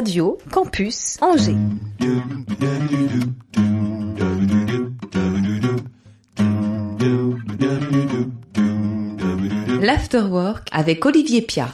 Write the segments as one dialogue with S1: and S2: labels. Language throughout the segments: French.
S1: Radio Campus Angers. L'Afterwork avec Olivier Pia.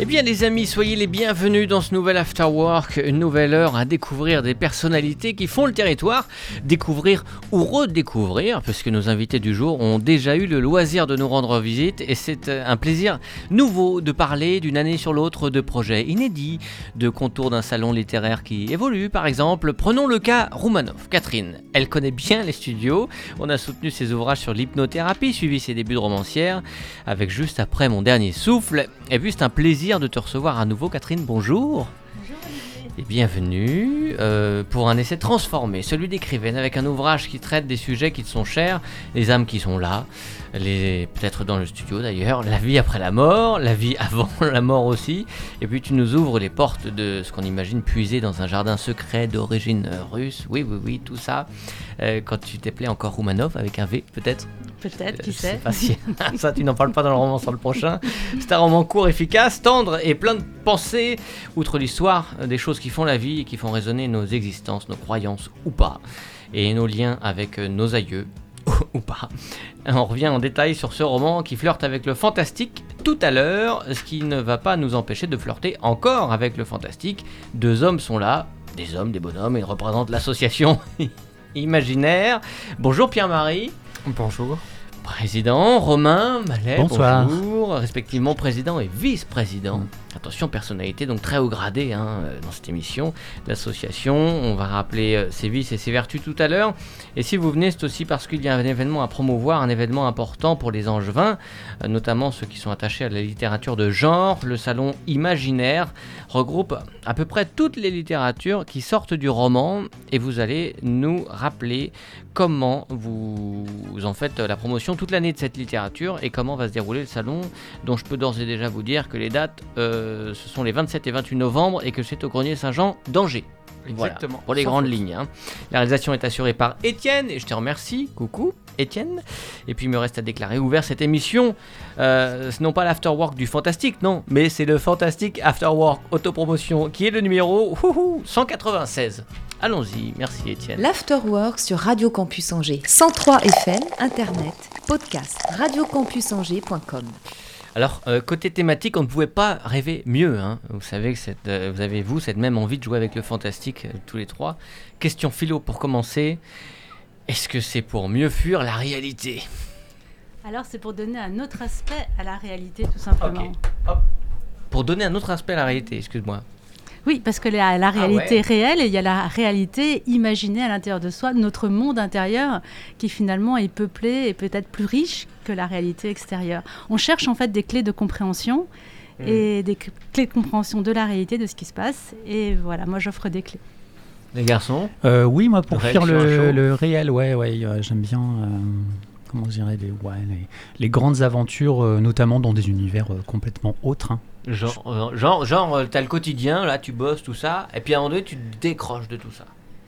S2: Eh bien les amis, soyez les bienvenus dans ce nouvel After Work, une nouvelle heure à découvrir des personnalités qui font le territoire, découvrir ou redécouvrir, puisque nos invités du jour ont déjà eu le loisir de nous rendre visite et c'est euh, un plaisir nouveau de parler d'une année sur l'autre de projets inédits, de contours d'un salon littéraire qui évolue par exemple. Prenons le cas Roumanoff. Catherine, elle connaît bien les studios, on a soutenu ses ouvrages sur l'hypnothérapie, suivi ses débuts de romancière, avec juste après mon dernier souffle, et puis c'est un plaisir de te recevoir à nouveau, Catherine. Bonjour.
S3: Bonjour
S2: Et bienvenue euh, pour un essai transformé, celui d'écrivaine, avec un ouvrage qui traite des sujets qui te sont chers, les âmes qui sont là, les peut-être dans le studio d'ailleurs, la vie après la mort, la vie avant la mort aussi. Et puis tu nous ouvres les portes de ce qu'on imagine puiser dans un jardin secret d'origine russe. Oui, oui, oui, tout ça. Euh, quand tu t'appelais encore Romanov avec un V, peut-être?
S3: Peut-être, qui sait.
S2: pas si- Ça, tu n'en parles pas dans le roman sur le prochain. C'est un roman court, efficace, tendre et plein de pensées, outre l'histoire, euh, des choses qui font la vie et qui font résonner nos existences, nos croyances ou pas, et nos liens avec euh, nos aïeux ou pas. On revient en détail sur ce roman qui flirte avec le fantastique tout à l'heure, ce qui ne va pas nous empêcher de flirter encore avec le fantastique. Deux hommes sont là, des hommes, des bonhommes, ils représentent l'association imaginaire. Bonjour Pierre-Marie.
S4: Bonjour.
S2: Président, Romain, Malais,
S4: Bonsoir.
S2: bonjour, respectivement président et vice-président. Attention, personnalité donc très haut gradé hein, euh, dans cette émission d'association. On va rappeler euh, ses vices et ses vertus tout à l'heure. Et si vous venez, c'est aussi parce qu'il y a un événement à promouvoir, un événement important pour les Angevins, euh, notamment ceux qui sont attachés à la littérature de genre. Le salon Imaginaire regroupe à peu près toutes les littératures qui sortent du roman et vous allez nous rappeler comment vous, en faites la promotion toute l'année de cette littérature et comment va se dérouler le salon, dont je peux d'ores et déjà vous dire que les dates, ce sont les 27 et 28 novembre et que c'est au Grenier Saint-Jean d'Angers. Voilà,
S4: Exactement.
S2: pour les grandes
S4: faute.
S2: lignes. hein. La réalisation est assurée par Étienne et je te remercie. Coucou Étienne. Et puis il me reste à déclarer ouvert cette émission. Euh, ce n'est pas l'afterwork du fantastique, non, mais c'est le fantastique afterwork autopromotion qui est le numéro ouhou, 196. Allons-y, merci Étienne.
S1: L'Afterwork sur Radio Campus Angers. 103 FM, Internet, podcast, radiocampusangers.com.
S2: Alors, euh, côté thématique, on ne pouvait pas rêver mieux. hein. Vous savez que cette, euh, vous avez, vous, cette même envie de jouer avec le fantastique, euh, tous les trois. Question philo pour commencer. Est-ce que c'est pour mieux fuir la réalité?
S3: Alors, c'est pour donner un autre aspect à la réalité, tout simplement.
S2: Hop. Pour donner un autre aspect à la réalité, excuse-moi.
S3: Oui, parce que la, la réalité
S2: ouais.
S3: réelle et il y a la réalité imaginée à l'intérieur de soi, notre monde intérieur, qui finalement est peuplé et peut-être plus riche que la réalité extérieure. On cherche en fait des clés de compréhension et des clés de compréhension de la réalité, de ce qui se passe. Et voilà, moi j'offre des clés.
S2: Les garçons?
S4: Euh, oui, moi, pour faire le réel, ouais, ouais, euh, j'aime bien. euh, comment dirais les, ouais, les, les grandes aventures, euh, notamment dans des univers euh, complètement autres. hein.
S2: Genre, euh, genre, genre euh, t'as le quotidien, là, tu bosses, tout ça, et puis à un moment donné, tu te décroches de tout ça.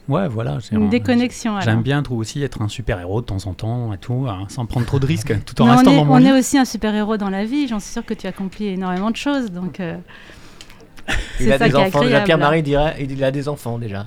S4: Ouais, voilà. c'est
S3: Une
S4: un-
S3: déconnexion.
S4: J'aime bien trouve aussi être un super-héros de temps en temps et tout, hein, sans prendre trop de risques, tout en
S3: Mais on
S4: restant
S3: est,
S4: dans mon
S3: on
S4: lit.
S3: est aussi un super-héros dans la vie. J'en suis sûre que tu accomplis énormément de choses. Donc, euh,
S2: Il
S3: c'est
S2: a
S3: ça
S2: des
S3: qui est
S2: enfants,
S3: agréable.
S2: Pierre-Marie dirait, il a des enfants déjà.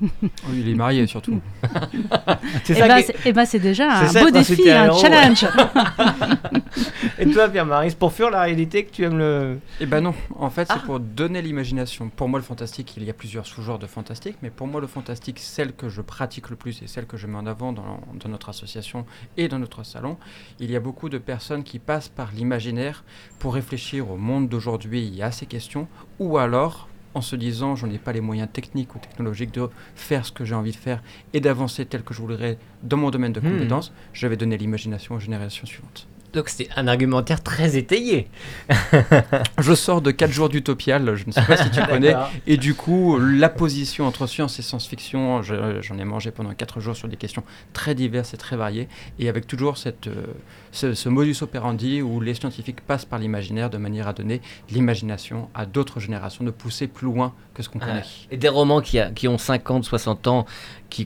S5: Oui, il est marié surtout.
S2: C'est
S3: Eh
S2: ça
S3: ben,
S2: qui-
S3: c'est eh ben, c'est déjà un beau défi, un challenge.
S2: Et toi, Pierre-Marie, c'est pour fuir la réalité que tu aimes le.
S5: Eh ben non, en fait c'est
S2: Ah.
S5: pour donner l'imagination. Pour moi le fantastique, il y a plusieurs sous-genres de fantastique, mais pour moi le fantastique, celle que je pratique le plus et celle que je mets en avant dans, dans notre association et dans notre salon, il y a beaucoup de personnes qui passent par l'imaginaire pour réfléchir au monde d'aujourd'hui et à ces questions, ou alors en se disant j'en ai pas les moyens techniques ou technologiques de faire ce que j'ai envie de faire et d'avancer tel que je voudrais dans mon domaine de
S2: Hmm.
S5: compétences, je vais donner l'imagination aux générations suivantes.
S2: Donc c'est un argumentaire très étayé.
S5: Je sors de 4 jours d'Utopial, je ne sais pas si tu connais, et du coup, la position entre science et science-fiction, je- j'en ai mangé pendant 4 jours sur des questions très diverses et très variées, et avec toujours cette, euh, ce, ce modus operandi où les scientifiques passent par l'imaginaire de manière à donner l'imagination à d'autres générations, de pousser plus loin que ce qu'on
S2: Ah,
S5: connaît.
S2: Et des romans qui, a- qui ont 50, 60 ans,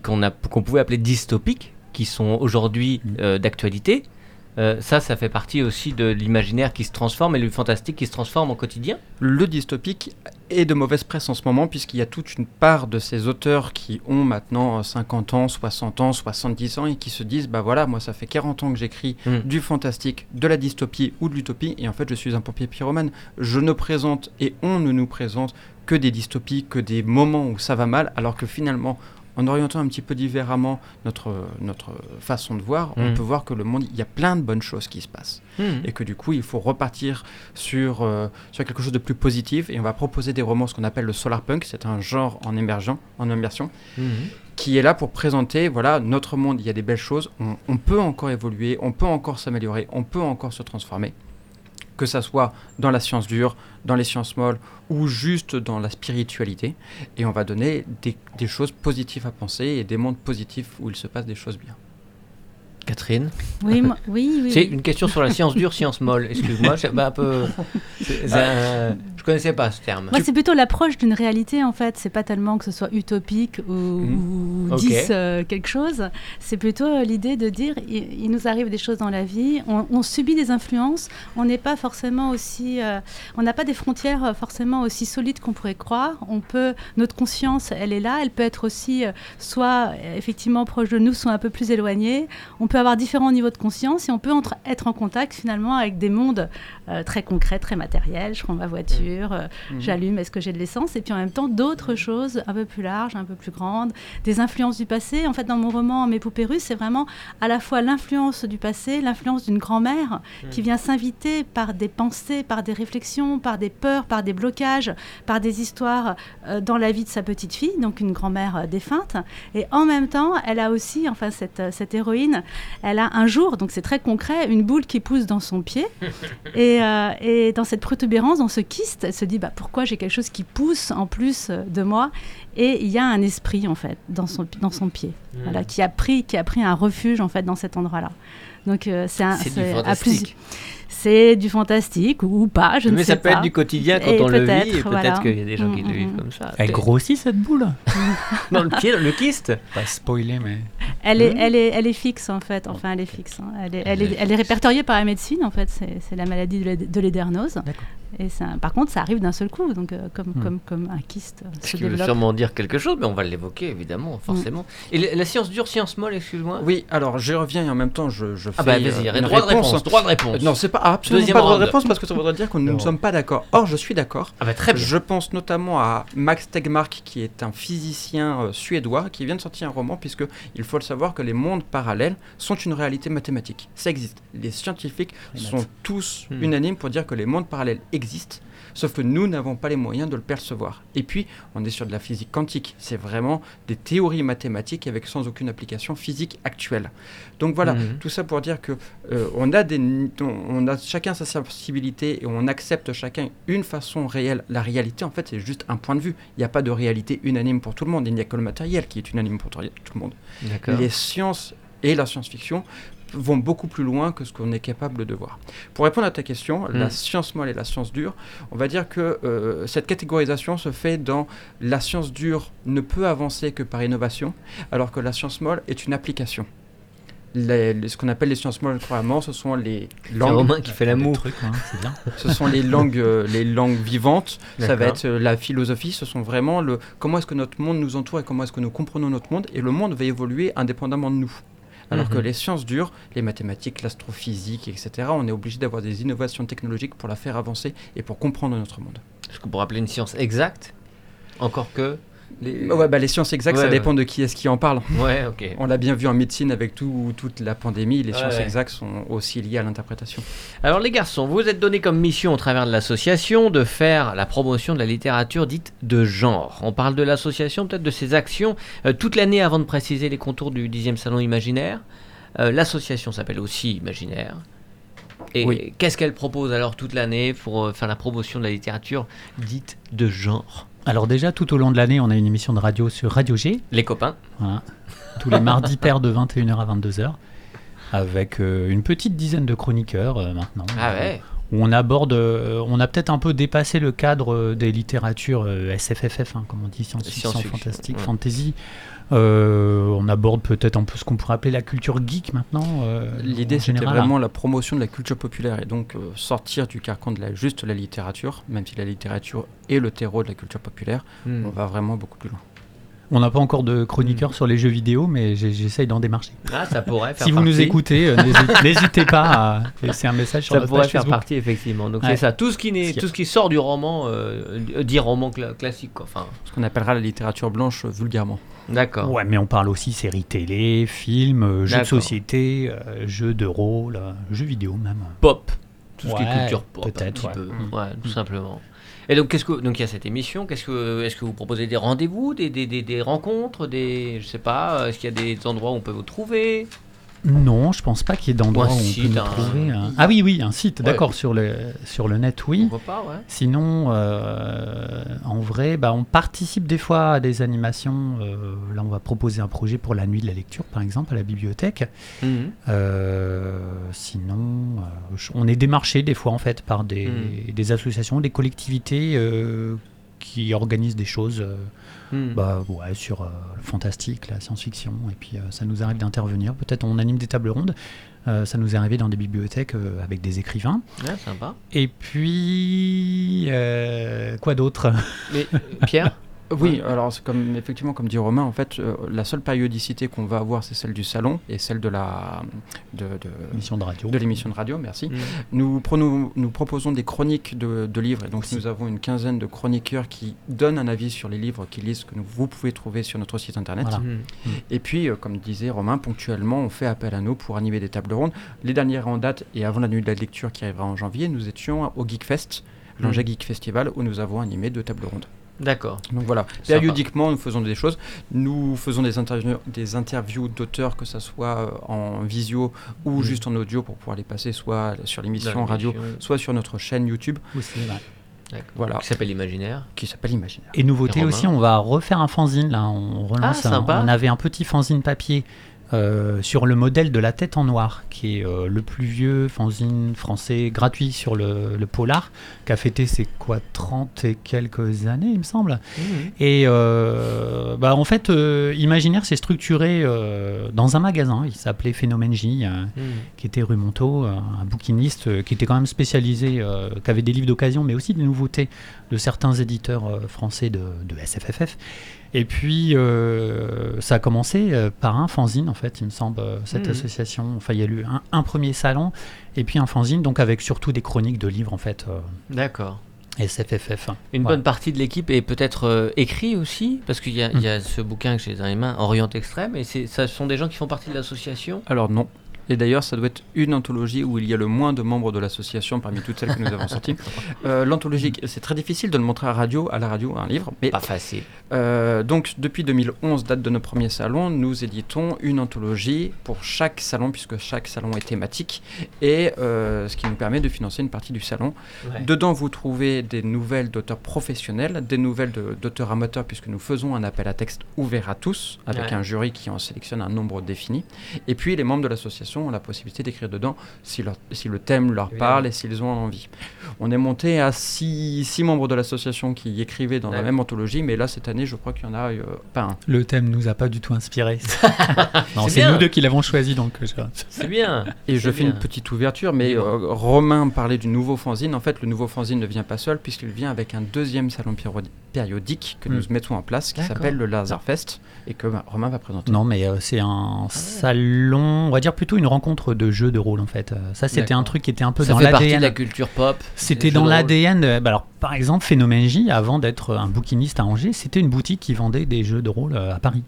S2: qu'on pouvait appeler dystopiques, qui sont aujourd'hui euh, d'actualité. Euh, ça, ça fait partie aussi de l'imaginaire qui se transforme et le fantastique qui se transforme au quotidien.
S5: Le dystopique est de mauvaise presse en ce moment puisqu'il y a toute une part de ces auteurs qui ont maintenant 50 ans, 60 ans, 70 ans et qui se disent bah voilà, moi ça fait 40 ans que j'écris
S2: Mm.
S5: du fantastique, de la dystopie ou de l'utopie et en fait je suis un pompier pyromane. Je ne présente et on ne nous présente que des dystopies, que des moments où ça va mal alors que finalement en orientant un petit peu différemment notre, notre façon de voir, on
S2: Mm.
S5: peut voir que le monde, il y a plein de bonnes choses qui se passent. Et que du coup il faut repartir sur, euh, sur quelque chose de plus positif. Et on va proposer des romans ce qu'on appelle le solar punk. C'est un genre en émergent en immersion
S2: Mhm.
S5: qui est là pour présenter voilà notre monde. Il y a des belles choses. On, on peut encore évoluer. On peut encore s'améliorer. On peut encore se transformer que ça soit dans la science dure dans les sciences molles ou juste dans la spiritualité. Et on va donner des, des choses positives à penser et des mondes positifs où il se passe des choses bien
S2: Catherine
S3: Oui, moi- oui, oui.
S2: C'est une question sur la science dure, science molle. Excuse-moi, c'est un peu. un- Je connaissais pas ce terme.
S3: Moi, c'est plutôt l'approche d'une réalité en fait. C'est pas tellement que ce soit utopique ou, ou
S2: Ok.
S3: 10 euh, quelque chose. C'est plutôt euh, l'idée de dire il, il nous arrive des choses dans la vie, on, on subit des influences, on n'est pas forcément aussi. euh, on n'a pas des frontières euh, forcément aussi solides qu'on pourrait croire. On peut. Notre conscience, elle est là, elle peut être aussi euh, soit euh, effectivement proche de nous, soit un peu plus éloignée. On peut avoir différents niveaux de conscience et on peut entre- être en contact finalement avec des mondes euh, très concrets, très matériels. Je prends ma voiture, euh,
S5: Mhm.
S3: j'allume, est-ce que j'ai de l'essence? Et puis en même temps, d'autres choses un peu plus larges, un peu plus grandes, des influences du passé. En fait, dans mon roman Mes poupées russes, c'est vraiment à la fois l'influence du passé, l'influence d'une grand-mère qui vient s'inviter par des pensées, par des réflexions, par des peurs, par des blocages, par des histoires euh, dans la vie de sa petite fille, donc une grand-mère défunte. Et en même temps, elle a aussi, enfin cette, cette héroïne, elle a un jour, donc c'est très concret, une boule qui pousse dans son pied. et, euh, et dans cette protubérance, dans ce kyste, elle se dit bah, pourquoi j'ai quelque chose qui pousse en plus euh, de moi? Et il y a un esprit en fait dans son, dans son pied, voilà, qui, a pris, qui a pris un refuge en fait dans cet endroit-là. Donc euh, c'est un-
S2: C'est
S3: à. C'est du fantastique ou, ou pas, je ne
S2: Mais
S3: sais
S2: ça peut
S3: pas.
S2: être du quotidien quand
S3: Et
S2: on le vit,
S3: peut-être,
S2: et peut-être
S3: voilà.
S2: qu'il y a des gens qui
S3: Mm,
S2: le
S3: mm,
S2: vivent
S3: mm.
S2: comme ça.
S4: Elle grossit cette boule
S2: Dans le pied, le kyste
S4: Pas spoiler, mais.
S3: Elle est,
S2: Mhm.
S3: elle, est, elle est fixe en fait, enfin elle est fixe. hein. Elle, est, elle, est, elle est répertoriée par la médecine en fait, c'est la maladie de l'édernose. Et ça- par contre, ça arrive d'un seul coup, donc euh, comme,
S4: Hmm.
S3: comme, comme un kyste euh,
S2: Ce
S3: se
S2: qui veut sûrement dire quelque chose, mais on va l'évoquer évidemment, forcément. Et la, la science dure, science molle, excuse-moi?
S5: Oui alors je reviens et en même temps je, je fais
S2: Ah bah vas-y,
S5: euh, une
S2: droit de
S5: réponse.
S2: réponse, droit de réponse.
S5: Euh, Non, c'est pas absolument
S2: Deuxième
S5: pas de
S2: round.
S5: réponse parce que ça voudrait dire que nous ne sommes pas d'accord. Or, je suis d'accord.
S2: Ah bah très bien.
S5: Je pense notamment à Max Tegmark, qui est un physicien euh, suédois, qui vient de sortir un roman, puisque il faut le savoir que les mondes parallèles sont une réalité mathématique. Ça existe. Les scientifiques sont tous
S2: Hmm.
S5: unanimes pour dire que les mondes parallèles existent, sauf que nous n'avons pas les moyens de le percevoir. Et puis, on est sur de la physique quantique. C'est vraiment des théories mathématiques avec sans aucune application physique actuelle. Donc voilà,
S2: Mhm.
S5: tout ça pour dire que euh, on a des, on a chacun sa sensibilité et on accepte chacun une façon réelle. La réalité, en fait, c'est juste un point de vue. Il n'y a pas de réalité unanime pour tout le monde. Il n'y a que le matériel qui est unanime pour tout le monde. Les sciences et la science-fiction vont beaucoup plus loin que ce qu'on est capable de voir. Pour répondre à ta question, la
S2: Mm.
S5: science molle et la science dure, on va dire que euh, cette catégorisation se fait dans la science dure ne peut avancer que par innovation, alors que la science molle est une application. Les- les- ce qu'on appelle les sciences molles couramment, ce sont les
S2: C'est
S5: langues,
S2: Romain qui fait l'amour.
S4: hein, c'est bien.
S5: ce sont les langues, euh, les langues vivantes. Ça va être euh, la philosophie. Ce sont vraiment le comment est-ce que notre monde nous entoure et comment est-ce que nous comprenons notre monde. Et le monde va évoluer indépendamment de nous. Alors que
S2: Mhm.
S5: les sciences dures, les mathématiques, l'astrophysique, etc., on est obligé d'avoir des innovations technologiques pour la faire avancer et pour comprendre notre monde.
S2: Ce qu'on pourrait appeler une science exacte. Encore que. Les...
S5: Ouais, bah, les sciences exactes,
S2: Ouais,
S5: ça dépend de qui est-ce qui en parle.
S2: Ouais, ok.
S5: On l'a bien vu en médecine avec tout- toute la pandémie. Les sciences exactes sont aussi liées à l'interprétation.
S2: Alors les garçons, vous vous êtes donné comme mission au travers de l'association de faire la promotion de la littérature dite de genre. On parle de l'association, peut-être de ses actions, euh, toute l'année avant de préciser les contours du 10e salon imaginaire. Euh, l'association s'appelle aussi Imaginaire. Et
S5: Oui.
S2: qu'est-ce qu'elle propose alors toute l'année pour euh, faire la promotion de la littérature dite de genre?
S4: Alors, déjà, tout au long de l'année, on a une émission de radio sur Radio G.
S2: Les copains
S4: Voilà. Tous les mardis pairs de 21h à 22h. Avec euh, une petite dizaine de chroniqueurs euh, maintenant.
S2: Ah ouais
S4: Où on aborde. euh, on a peut-être un peu dépassé le cadre euh, des littératures euh, SFFF, hein, comme on dit, science-fiction,
S2: Science-fiction,
S4: fantastique,
S2: ouais.
S4: fantasy. Euh, on aborde peut-être un peu ce qu'on pourrait appeler la culture geek maintenant. euh,
S5: L'idée, c'était vraiment la promotion de la culture populaire et donc euh, sortir du carcan de la, juste la littérature, même si la littérature est le terreau de la culture populaire,
S2: Hmm.
S5: on va vraiment beaucoup plus loin.
S4: On n'a pas encore de chroniqueur sur les jeux vidéo, mais j'ai- j'essaye d'en démarcher.
S2: Ah, ça pourrait faire
S4: Si vous nous écoutez, euh, n'hésitez- pas à laisser un message sur
S2: Ça
S4: notre
S2: pourrait
S4: page
S2: faire
S4: Facebook.
S2: partie effectivement. Donc
S4: Ouais.
S2: c'est ça, tout ce qui n'est,
S4: Parce que-
S2: tout ce qui sort du roman, euh, euh, dit roman cla- classique quoi. Enfin,
S5: Ce qu'on appellera la littérature blanche euh, vulgairement.
S2: d'accord.
S4: Ouais, mais on parle aussi séries télé, films, euh, jeux de société, euh, jeux de rôle, euh, jeux vidéo même.
S2: Pop, tout ce qui est culture pop, un
S4: peut-être,
S2: petit
S4: ouais.
S2: peu.
S5: Mm.
S2: Ouais, tout simplement. Et donc qu'est-ce que donc il y a cette émission. Qu'est-ce que est-ce que vous proposez des rendez-vous, des, des, des, rencontres, des je sais pas. Est-ce qu'il y a des endroits où on peut vous trouver?
S4: Non, je pense pas qu'il y ait d'endroit où on
S2: site,
S4: peut nous
S2: un-
S4: trouver. un- Ah oui, oui, un site,
S2: Ouais.
S4: d'accord, sur le, sur le net, oui.
S2: On voit pas, ouais.
S4: Sinon, euh, en vrai, bah, on participe des fois à des animations. euh, là, on va proposer un projet pour la nuit de la lecture, par exemple, à la bibliothèque.
S2: Mhm.
S4: Euh, sinon, on est démarché des fois, en fait, par des,
S2: Mhm.
S4: des associations, des collectivités qui organisent des choses
S2: Mhm.
S4: bah, ouais, sur euh, le fantastique, la science-fiction. Et puis, euh, ça nous arrive d'intervenir. Peut-être on anime des tables rondes. Euh, ça nous est arrivé dans des bibliothèques avec des écrivains.
S2: Ouais, sympa.
S4: Et puis, quoi d'autre?
S2: Mais Pierre?
S5: Oui, alors c'est comme effectivement comme dit Romain, en fait, euh, la seule périodicité qu'on va avoir, c'est celle du salon et celle de la de, de,
S4: Émission de radio.
S5: de l'émission de radio. Merci.
S2: Mhm.
S5: Nous, prenons- nous proposons des chroniques de, de livres et donc
S4: Aussi.
S5: nous avons une quinzaine de chroniqueurs qui donnent un avis sur les livres qu'ils lisent que nous- vous pouvez trouver sur notre site internet.
S4: Voilà.
S2: Mhm.
S5: Et puis, euh, comme disait Romain, ponctuellement, on fait appel à nous pour animer des tables rondes. Les dernières en date et avant la nuit de la lecture qui arrivera en janvier, nous étions au Geekfest, l'Angers Geek Festival, où nous avons animé deux tables rondes.
S2: D'accord.
S5: Donc voilà, périodiquement, nous faisons des choses. Nous faisons des interviews, des interviews d'auteurs, que ce soit euh, en visio ou juste en audio pour pouvoir les passer soit sur l'émission radio, soit sur notre chaîne YouTube
S4: ouais.
S2: D'accord.
S5: Voilà.
S2: Qui s'appelle Imaginaire.
S5: qui s'appelle Imaginaire.
S4: Et nouveauté
S2: Et
S4: aussi, on va refaire un fanzine là. On relance.
S2: Ah,
S4: un-
S2: sympa.
S4: on avait un petit fanzine papier euh, sur le modèle de la tête en noir, qui est euh, le plus vieux fanzine français gratuit sur le, le polar, qui a fêté ses quoi 30 et quelques années, il me semble.
S2: Mhm.
S4: Et euh, bah, en fait, Imaginaire s'est structuré dans un magasin. Il s'appelait Phénomène J.
S2: Mhm.
S4: qui était rue Monteau, un bouquiniste qui était quand même spécialisé, qui avait des livres d'occasion, mais aussi des nouveautés de certains éditeurs français de, de SFFF. Et puis, euh, ça a commencé euh, par un fanzine, en fait, il me semble, euh, cette
S2: Mhm.
S4: association. Enfin, il y a eu un, un premier salon, et puis un fanzine, donc avec surtout des chroniques de livres, en fait, euh,
S2: D'accord.
S4: SFFF.
S2: Une
S4: Ouais.
S2: bonne partie de l'équipe est peut-être euh, écrit aussi, parce qu'il y, y a ce bouquin que j'ai dans les mains, Orient Extrême, et ça sont des gens qui font partie de l'association?
S5: Alors non. Et d'ailleurs, ça doit être une anthologie où il y a le moins de membres de l'association parmi toutes celles que nous avons sorties. Euh, L'anthologie, c'est très difficile de le montrer à, radio, à la radio, un livre. Mais
S2: Pas facile.
S5: euh, donc, depuis 2011, date de nos premiers salons, nous éditons une anthologie pour chaque salon, puisque chaque salon est thématique, et euh, ce qui nous permet de financer une partie du salon.
S2: Ouais.
S5: Dedans, vous trouvez des nouvelles d'auteurs professionnels, des nouvelles d'auteurs amateurs, puisque nous faisons un appel à texte ouvert à tous, avec
S2: Ouais.
S5: un jury qui en sélectionne un nombre défini. Et puis, les membres de l'association ont la possibilité d'écrire dedans si, leur- si le thème leur parle et s'ils ont envie. On est monté à six, six membres de l'association qui écrivaient dans la même anthologie, mais là, cette année, je crois qu'il y en a euh, pas un.
S4: Le thème nous a pas du tout inspiré. non,
S2: C'est
S4: nous deux qui l'avons choisi, donc euh, je-
S2: C'est bien.
S5: Et je fais
S2: bien.
S5: une petite ouverture, mais euh, Romain parlait du nouveau fanzine. En fait, le nouveau fanzine ne vient pas seul, puisqu'il vient avec un deuxième salon périodi- périodique que
S4: Hmm.
S5: nous mettons en place, qui s'appelle le Lazarfest, et que bah, Romain va présenter.
S4: Non, mais euh, c'est un salon, on va dire plutôt une rencontre de jeux de rôle en fait. Euh, ça, c'était un truc qui était un peu
S2: Ça
S4: dans
S2: partie de la
S4: l'ADN.
S2: culture pop.
S4: C'était dans l'ADN. de- bah alors, par exemple, Phénomène J, avant d'être un bouquiniste à Angers, c'était une boutique qui vendait des jeux de rôle euh, à Paris.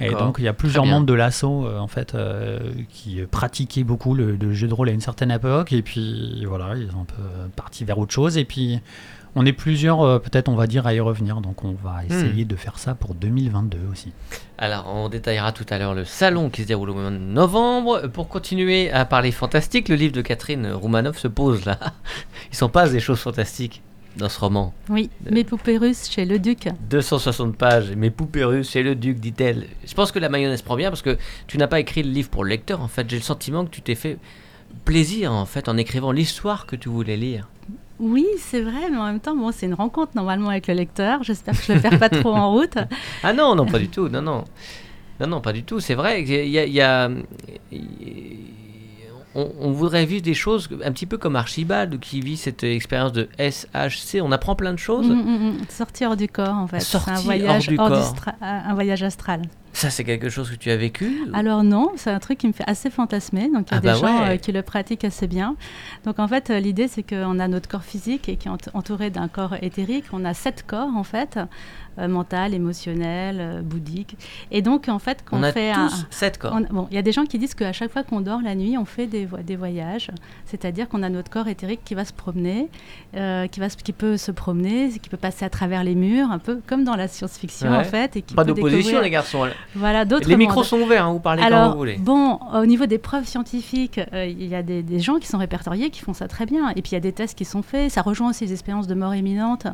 S4: Et donc, il y a plusieurs membres de l'assaut euh, en fait euh, qui euh, pratiquaient beaucoup le, le jeu de rôle à une certaine époque. Et puis voilà, ils sont un peu euh, partis vers autre chose. Et puis, on est plusieurs, euh, peut-être, on va dire, à y revenir. Donc, on va essayer de faire ça pour 2022 aussi.
S2: Alors, on détaillera tout à l'heure le salon qui se déroule au mois de novembre. Pour continuer à parler fantastique, le livre de Catherine Roumanoff se pose là. Il s'en passe des choses fantastiques dans ce roman.
S3: Oui, mes poupées russes chez Le Duc.
S2: 260 pages, mes poupées russes chez le duc, dit-elle. Je pense que la mayonnaise prend bien parce que tu n'as pas écrit le livre pour le lecteur. En fait, j'ai le sentiment que tu t'es fait plaisir en fait en écrivant l'histoire que tu voulais lire.
S3: Oui, c'est vrai, mais en même temps, bon, c'est une rencontre normalement avec le lecteur. J'espère que je ne le perds pas trop en route.
S2: Ah non, non, pas du tout, non, non. Non, non, pas du tout. C'est vrai. Il y a, il y a- on, on voudrait vivre des choses un petit peu comme Archibald qui vit cette expérience de SHC. On apprend plein de choses.
S3: Mm, mm, mm. Sortir hors du corps, en fait.
S2: Sortir
S3: un
S2: hors du
S3: hors
S2: corps.
S3: un voyage astral.
S2: Ça, c'est quelque chose que tu as vécu.
S3: Alors non, c'est un truc qui me fait assez fantasmer. Donc il y a
S2: Ah
S3: des
S2: bah
S3: gens
S2: ouais.
S3: euh, qui le pratiquent assez bien. Donc en fait, euh, l'idée c'est qu'on a notre corps physique et qui est ent- entouré d'un corps éthérique. On a sept corps en fait, euh, mental, émotionnel, euh, bouddhique. Et donc en fait, quand
S2: on
S3: on,
S2: a
S3: fait un,
S2: sept corps.
S3: on- bon, il y a des gens qui disent qu'à chaque fois qu'on dort la nuit, on fait des, vo- des voyages. C'est-à-dire qu'on a notre corps éthérique qui va se promener, qui, va, se- qui peut se promener, qui peut passer à travers les murs, un peu comme dans la science-fiction
S2: Ouais.
S3: en fait. Et qui
S2: Pas d'opposition,
S3: découvrir-
S2: les garçons.
S3: Voilà, d'autres
S2: Les micros sont ouverts, hein, vous parlez quand
S3: Alors,
S2: vous voulez.
S3: bon, au niveau des preuves scientifiques, euh, il y a des, des gens qui sont répertoriés qui font ça très bien. Et puis il y a des tests qui sont faits. Ça rejoint aussi les expériences de mort imminente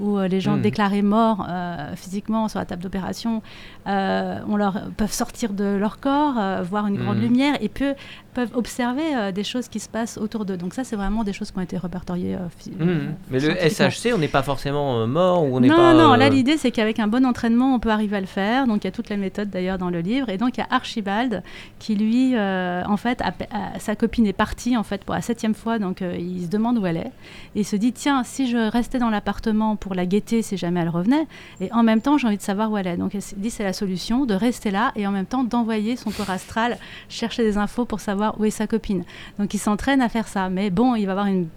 S3: où euh, les gens
S2: Mhm.
S3: déclarés morts euh, physiquement sur la table d'opération, on leur peuvent sortir de leur corps, voir une grande
S2: Mhm.
S3: lumière et peu, peuvent observer euh, des choses qui se passent autour d'eux. Donc ça, c'est vraiment des choses qui ont été répertoriées. euh,
S2: Mmh.
S3: euh,
S2: Mais le. SHC, on n'est pas forcément mort ou on n'est
S3: non,
S2: pas.
S3: non,
S2: euh,
S3: là l'idée c'est qu'avec un bon entraînement on peut arriver à le faire. Donc il y a toute la méthode d'ailleurs dans le livre. Et donc il y a Archibald qui lui, en fait, a- a- sa copine est partie en fait pour la septième fois. Donc il se demande où elle est. Et il se dit tiens, si je restais dans l'appartement pour la guetter si jamais elle revenait. Et en même temps j'ai envie de savoir où elle est. Donc il se dit c'est la solution de rester là et en même temps d'envoyer son corps astral chercher des infos pour savoir où est sa copine. Donc il s'entraîne à faire ça. Mais bon, il va avoir une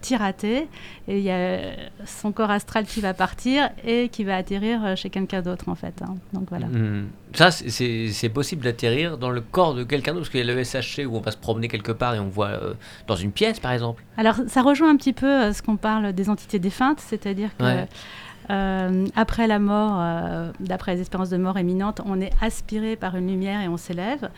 S3: petit raté et il y a son corps astral qui va partir et qui va atterrir chez quelqu'un d'autre en fait. hein. Donc voilà.
S2: Mmh. Ça, c'est- possible d'atterrir dans le corps de quelqu'un d'autre, parce qu'il y a le SHC où on va se promener quelque part et on voit euh, dans une pièce, par exemple.
S3: Alors ça rejoint un petit peu euh, ce qu'on parle des entités défuntes, c'est-à-dire que
S2: Ouais.
S3: euh, après la mort, euh, d'après les espérances de mort imminente, on est aspiré par une lumière et on s'élève.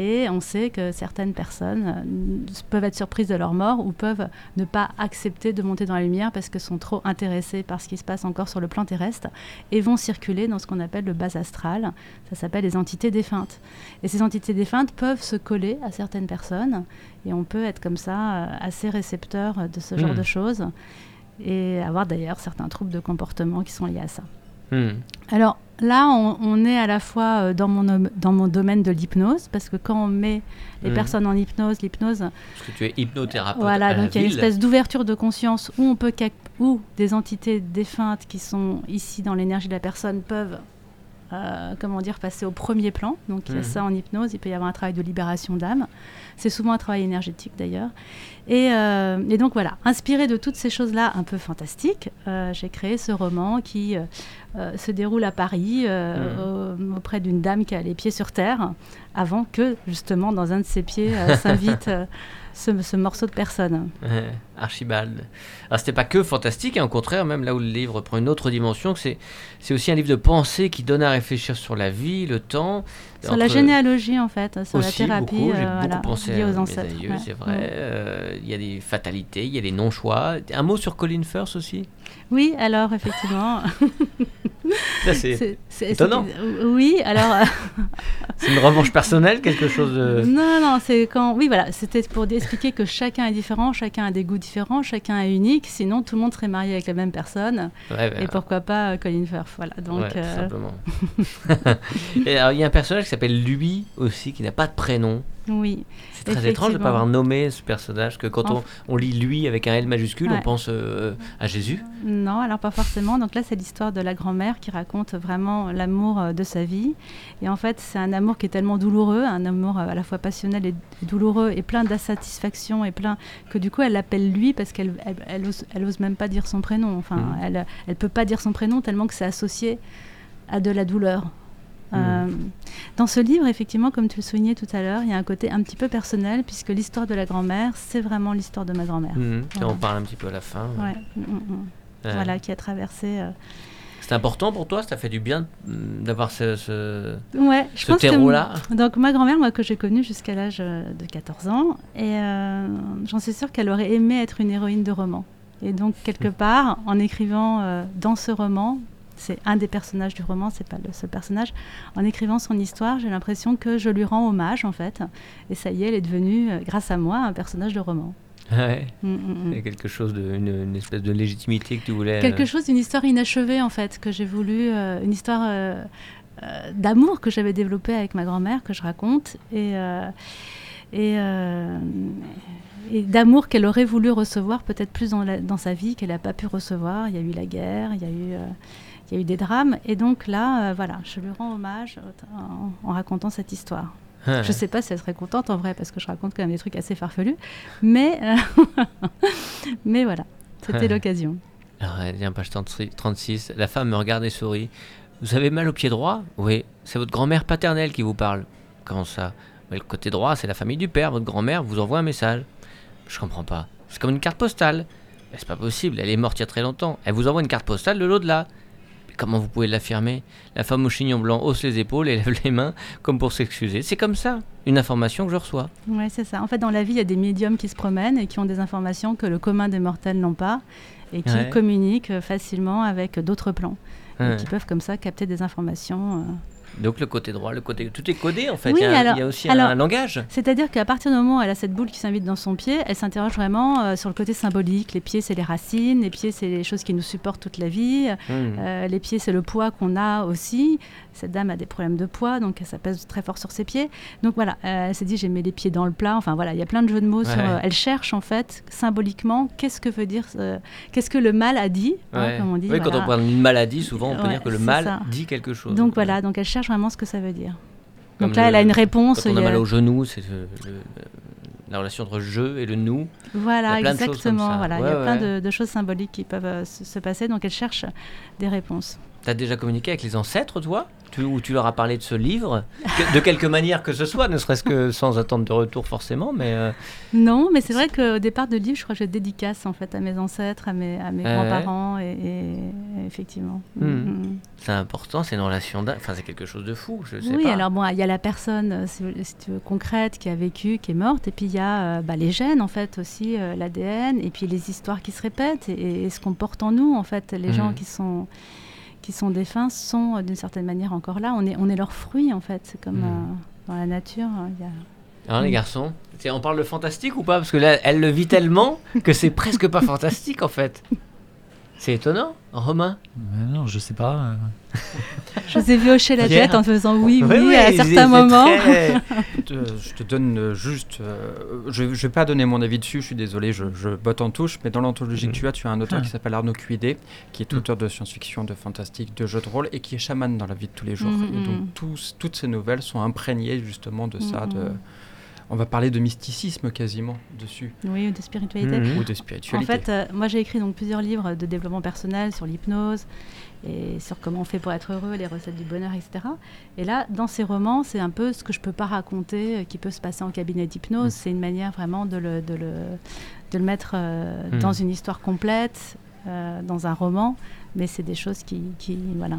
S3: Et on sait que certaines personnes euh, peuvent être surprises de leur mort ou peuvent ne pas accepter de monter dans la lumière parce qu'elles sont trop intéressées par ce qui se passe encore sur le plan terrestre et vont circuler dans ce qu'on appelle le bas astral. Ça s'appelle les entités défuntes. Et ces entités défuntes peuvent se coller à certaines personnes et on peut être comme ça euh, assez récepteur de ce genre
S2: Hmm.
S3: de choses et avoir d'ailleurs certains troubles de comportement qui sont liés à ça.
S2: Mmh.
S3: Alors là, on, on est à la fois euh, dans mon, dans mon domaine de l'hypnose, parce que quand on met les
S2: Mhm.
S3: personnes en hypnose, l'hypnose,
S2: Parce que tu es hypnothérapeute.
S3: voilà,
S2: à
S3: donc il y a une espèce d'ouverture de conscience où on peut cap- où des entités défuntes qui sont ici dans l'énergie de la personne peuvent euh, comment dire, passer au premier plan. Donc il y a
S2: Mhm.
S3: ça en hypnose, il peut y avoir un travail de libération d'âme. C'est souvent un travail énergétique d'ailleurs. Et, euh, et donc voilà, inspiré de toutes ces choses-là un peu fantastiques, euh, j'ai créé ce roman qui euh, se déroule à Paris au- auprès d'une dame qui a les pieds sur terre, avant que justement dans un de ses pieds s'invite ce, ce morceau de personne.
S2: Ouais, Archibald. Alors c'était pas que fantastique, hein, au contraire, même là où le livre prend une autre dimension, c'est aussi un livre de pensée qui donne à réfléchir sur la vie, le temps.
S3: Sur la généalogie en fait, sur
S2: aussi,
S3: la thérapie
S2: beaucoup,
S3: euh,
S2: beaucoup
S3: voilà,
S2: pensé
S3: liée aux ancêtres. ouais.
S2: c'est vrai.
S3: Mm.
S2: Euh, Il y a des fatalités, il y a des non-choix. Un mot sur Colin Firth aussi?
S3: Oui, alors effectivement.
S2: Ça, c'est étonnant.
S3: Oui, alors. euh,
S2: c'est une revanche personnelle, quelque chose de...
S3: Non, non, c'est quand. Oui, voilà, c'était pour expliquer que chacun est différent, chacun a des goûts différents, chacun est unique. Sinon, tout le monde serait marié avec la même personne.
S2: Ouais, ben,
S3: Et pourquoi pas euh, Colin Firth Voilà. Donc,
S2: ouais, tout
S3: euh,
S2: simplement. Et alors, il y a un personnage qui s'appelle lui aussi, qui n'a pas de prénom.
S3: Oui.
S2: C'est très étrange de ne pas avoir nommé ce personnage, que quand on, on lit lui avec un L majuscule, on pense euh, à Jésus.
S3: Non, alors pas forcément. Donc là, c'est l'histoire de la grand-mère qui raconte vraiment l'amour euh, de sa vie. Et en fait, c'est un amour qui est tellement douloureux, un amour euh, à la fois passionnel et douloureux, et plein d'insatisfaction, et plein que du coup, elle l'appelle lui parce qu'elle elle, elle ose, elle ose même pas dire son prénom. Enfin,
S2: Mhm.
S3: elle elle peut pas dire son prénom tellement que c'est associé à de la douleur.
S2: Mhm.
S3: Euh, dans ce livre, effectivement, comme tu le soulignais tout à l'heure, il y a un côté un petit peu personnel, puisque l'histoire de la grand-mère, c'est vraiment l'histoire de ma grand-mère.
S2: Et
S3: Voilà.
S2: on parle un petit peu à la fin.
S3: Ouais. Mm, mm, mm.
S2: Ouais.
S3: Voilà, qui a traversé. euh,
S2: C'est important pour toi, ça fait du bien d'avoir ce, ce,
S3: Ouais, je
S2: ce terreau-là.
S3: Donc ma grand-mère, moi que j'ai connue jusqu'à l'âge euh, de 14 ans, et euh, j'en suis sûre qu'elle aurait aimé être une héroïne de roman. Et donc quelque part, en écrivant euh, dans ce roman, c'est un des personnages du roman, c'est pas le seul personnage. En écrivant son histoire, j'ai l'impression que je lui rends hommage en fait. Et ça y est, elle est devenue, euh, grâce à moi, un personnage de roman.
S2: Ouais.
S3: Mm, mm, mm.
S2: Il y a quelque chose de, une, une espèce de légitimité que tu voulais.
S3: Quelque
S2: euh,
S3: chose, une histoire inachevée en fait, que j'ai voulu, euh, une histoire euh, d'amour que j'avais développé avec ma grand-mère, que je raconte, et, et, et d'amour qu'elle aurait voulu recevoir peut-être plus dans, la- dans sa vie, qu'elle n'a pas pu recevoir. Il y a eu la guerre, il y a eu, il y a eu des drames, et donc là, euh, voilà, je lui rends hommage en, en racontant cette histoire.
S2: Ah,
S3: Je sais pas si elle serait contente en vrai, parce que je raconte quand même des trucs assez farfelus, mais, euh, mais voilà, c'était l'occasion.
S2: Alors, elle vient page 36, 36. La femme me regarde et sourit. Vous avez mal au pied droit Oui, c'est votre grand-mère paternelle qui vous parle. Comment ça? Mais le côté droit, c'est la famille du père. Votre grand-mère vous envoie un message. Je comprends pas. C'est comme une carte postale. C'est pas possible, elle est morte il y a très longtemps. Elle vous envoie une carte postale de l'au-delà. Comment vous pouvez l'affirmer? La femme au chignon blanc hausse les épaules et lève les mains comme pour s'excuser. C'est comme ça, une information que je reçois.
S3: Ouais, c'est ça. En fait, dans la vie, il y a des médiums qui se promènent et qui ont des informations que le commun des mortels n'ont pas et qui
S2: Ouais.
S3: communiquent facilement avec d'autres plans et qui peuvent comme ça capter des informations. euh.
S2: Donc le côté droit, le côté... Tout est codé en fait.
S3: Oui,
S2: il, y a,
S3: alors-
S2: il y a aussi
S3: alors-
S2: un langage.
S3: C'est-à-dire qu'à partir du moment où elle a cette boule qui s'invite dans son pied, elle s'interroge vraiment euh, sur le côté symbolique. Les pieds, c'est les racines. Les pieds, c'est les choses qui nous supportent toute la vie.
S2: Hmm.
S3: Euh, les pieds, c'est le poids qu'on a aussi. Cette dame a des problèmes de poids, donc ça pèse très fort sur ses pieds. Donc voilà, euh, elle s'est dit, j'ai mis les pieds dans le plat. Enfin voilà, il y a plein de jeux de mots.
S2: Ouais.
S3: elle cherche en fait, symboliquement, qu'est-ce que veut dire, qu'est-ce que le mal a dit, hein, comme on dit.
S2: Oui, quand on parle d'une maladie, souvent on peut
S3: Ouais,
S2: dire que le mal
S3: ça.
S2: dit quelque chose.
S3: Donc voilà, donc elle cherche vraiment ce que ça veut dire.
S2: Comme
S3: Donc là,
S2: le-
S3: elle a une réponse.
S2: Quand on a mal au genou, c'est le- le- la relation entre je et le nous.
S3: Voilà,
S2: Il y a plein de choses comme
S3: exactement. Voilà, il y
S2: Ouais,
S3: a plein de, de choses symboliques qui peuvent euh, se, se passer. Donc elle cherche des réponses.
S2: T'as déjà communiqué avec les ancêtres, toi? Tu, Ou tu leur as parlé de ce livre? Que- De quelque manière que ce soit, ne serait-ce que sans attendre de retour forcément, mais... euh,
S3: Non, mais c'est vrai qu'au départ de livre, je crois que je dédicace en fait à mes ancêtres, à mes, à mes
S2: Ouais.
S3: grands-parents, et, et- effectivement.
S2: Mhm.
S3: Mhm.
S2: c'est important, c'est une relation... d'âme. Enfin, c'est quelque chose de fou, je sais
S3: Oui,
S2: pas.
S3: alors bon, il y a la personne, euh, si, si tu veux, concrète qui a vécu, qui est morte, et puis il y a euh, bah, les gènes en fait aussi, l'ADN, et puis les histoires qui se répètent, et, et ce qu'on porte en nous en fait. Les
S2: Mhm.
S3: gens qui sont qui sont défunts sont euh, d'une certaine manière encore là. On est on est leurs fruits en fait. C'est comme
S2: Mhm.
S3: euh, dans la nature. il y a-
S2: Hein, les
S3: Mm.
S2: garçons? On parle de fantastique ou pas? Parce que là, elle le vit tellement que c'est presque pas fantastique en fait. C'est étonnant, Romain
S4: non, je sais pas.
S3: Je vous ai vu hocher la tête en faisant oui, oui,
S2: Oui, oui,
S3: à certains moments.
S2: très-
S5: je te donne euh, juste. euh, je ne vais pas donner mon avis dessus, je suis désolé, je, je botte en touche, mais dans l'anthologie
S2: Mm.
S5: que tu as, tu as un auteur
S4: Ah.
S5: qui s'appelle Arnaud Cuidé, qui est
S2: Mm.
S5: auteur de science-fiction, de fantastique, de jeux de rôle et qui est chaman dans la vie de tous les jours. Et donc tous- toutes ces nouvelles sont imprégnées justement de ça. De. On va parler de mysticisme quasiment dessus,
S3: Oui, ou de spiritualité.
S2: Mhm.
S5: ou de
S3: En
S5: spiritualité.
S3: fait, euh, moi j'ai écrit donc plusieurs livres de développement personnel sur l'hypnose et sur comment on fait pour être heureux, les recettes du bonheur, etc. Et là, dans ces romans, c'est un peu ce que je peux pas raconter, euh, qui peut se passer en cabinet d'hypnose.
S2: Mm.
S3: C'est une manière vraiment de le, de le, de le mettre euh,
S2: Mm.
S3: dans une histoire complète, euh, dans un roman, mais c'est des choses qui, qui, voilà,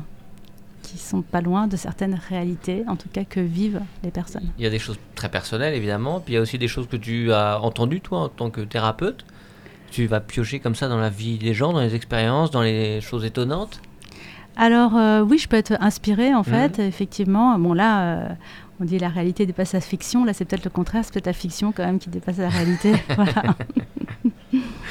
S3: qui sont pas loin de certaines réalités, en tout cas que vivent les personnes.
S2: Il y a des choses très personnelles évidemment, puis il y a aussi des choses que tu as entendues toi en tant que thérapeute. Tu vas piocher comme ça dans la vie des gens, dans les expériences, dans les choses étonnantes?
S3: Alors euh, oui, je peux être inspirée en
S2: Mhm.
S3: fait, effectivement. Bon là, euh, on dit la réalité dépasse la fiction. Là, c'est peut-être le contraire, c'est peut-être la fiction quand même qui dépasse la réalité. voilà.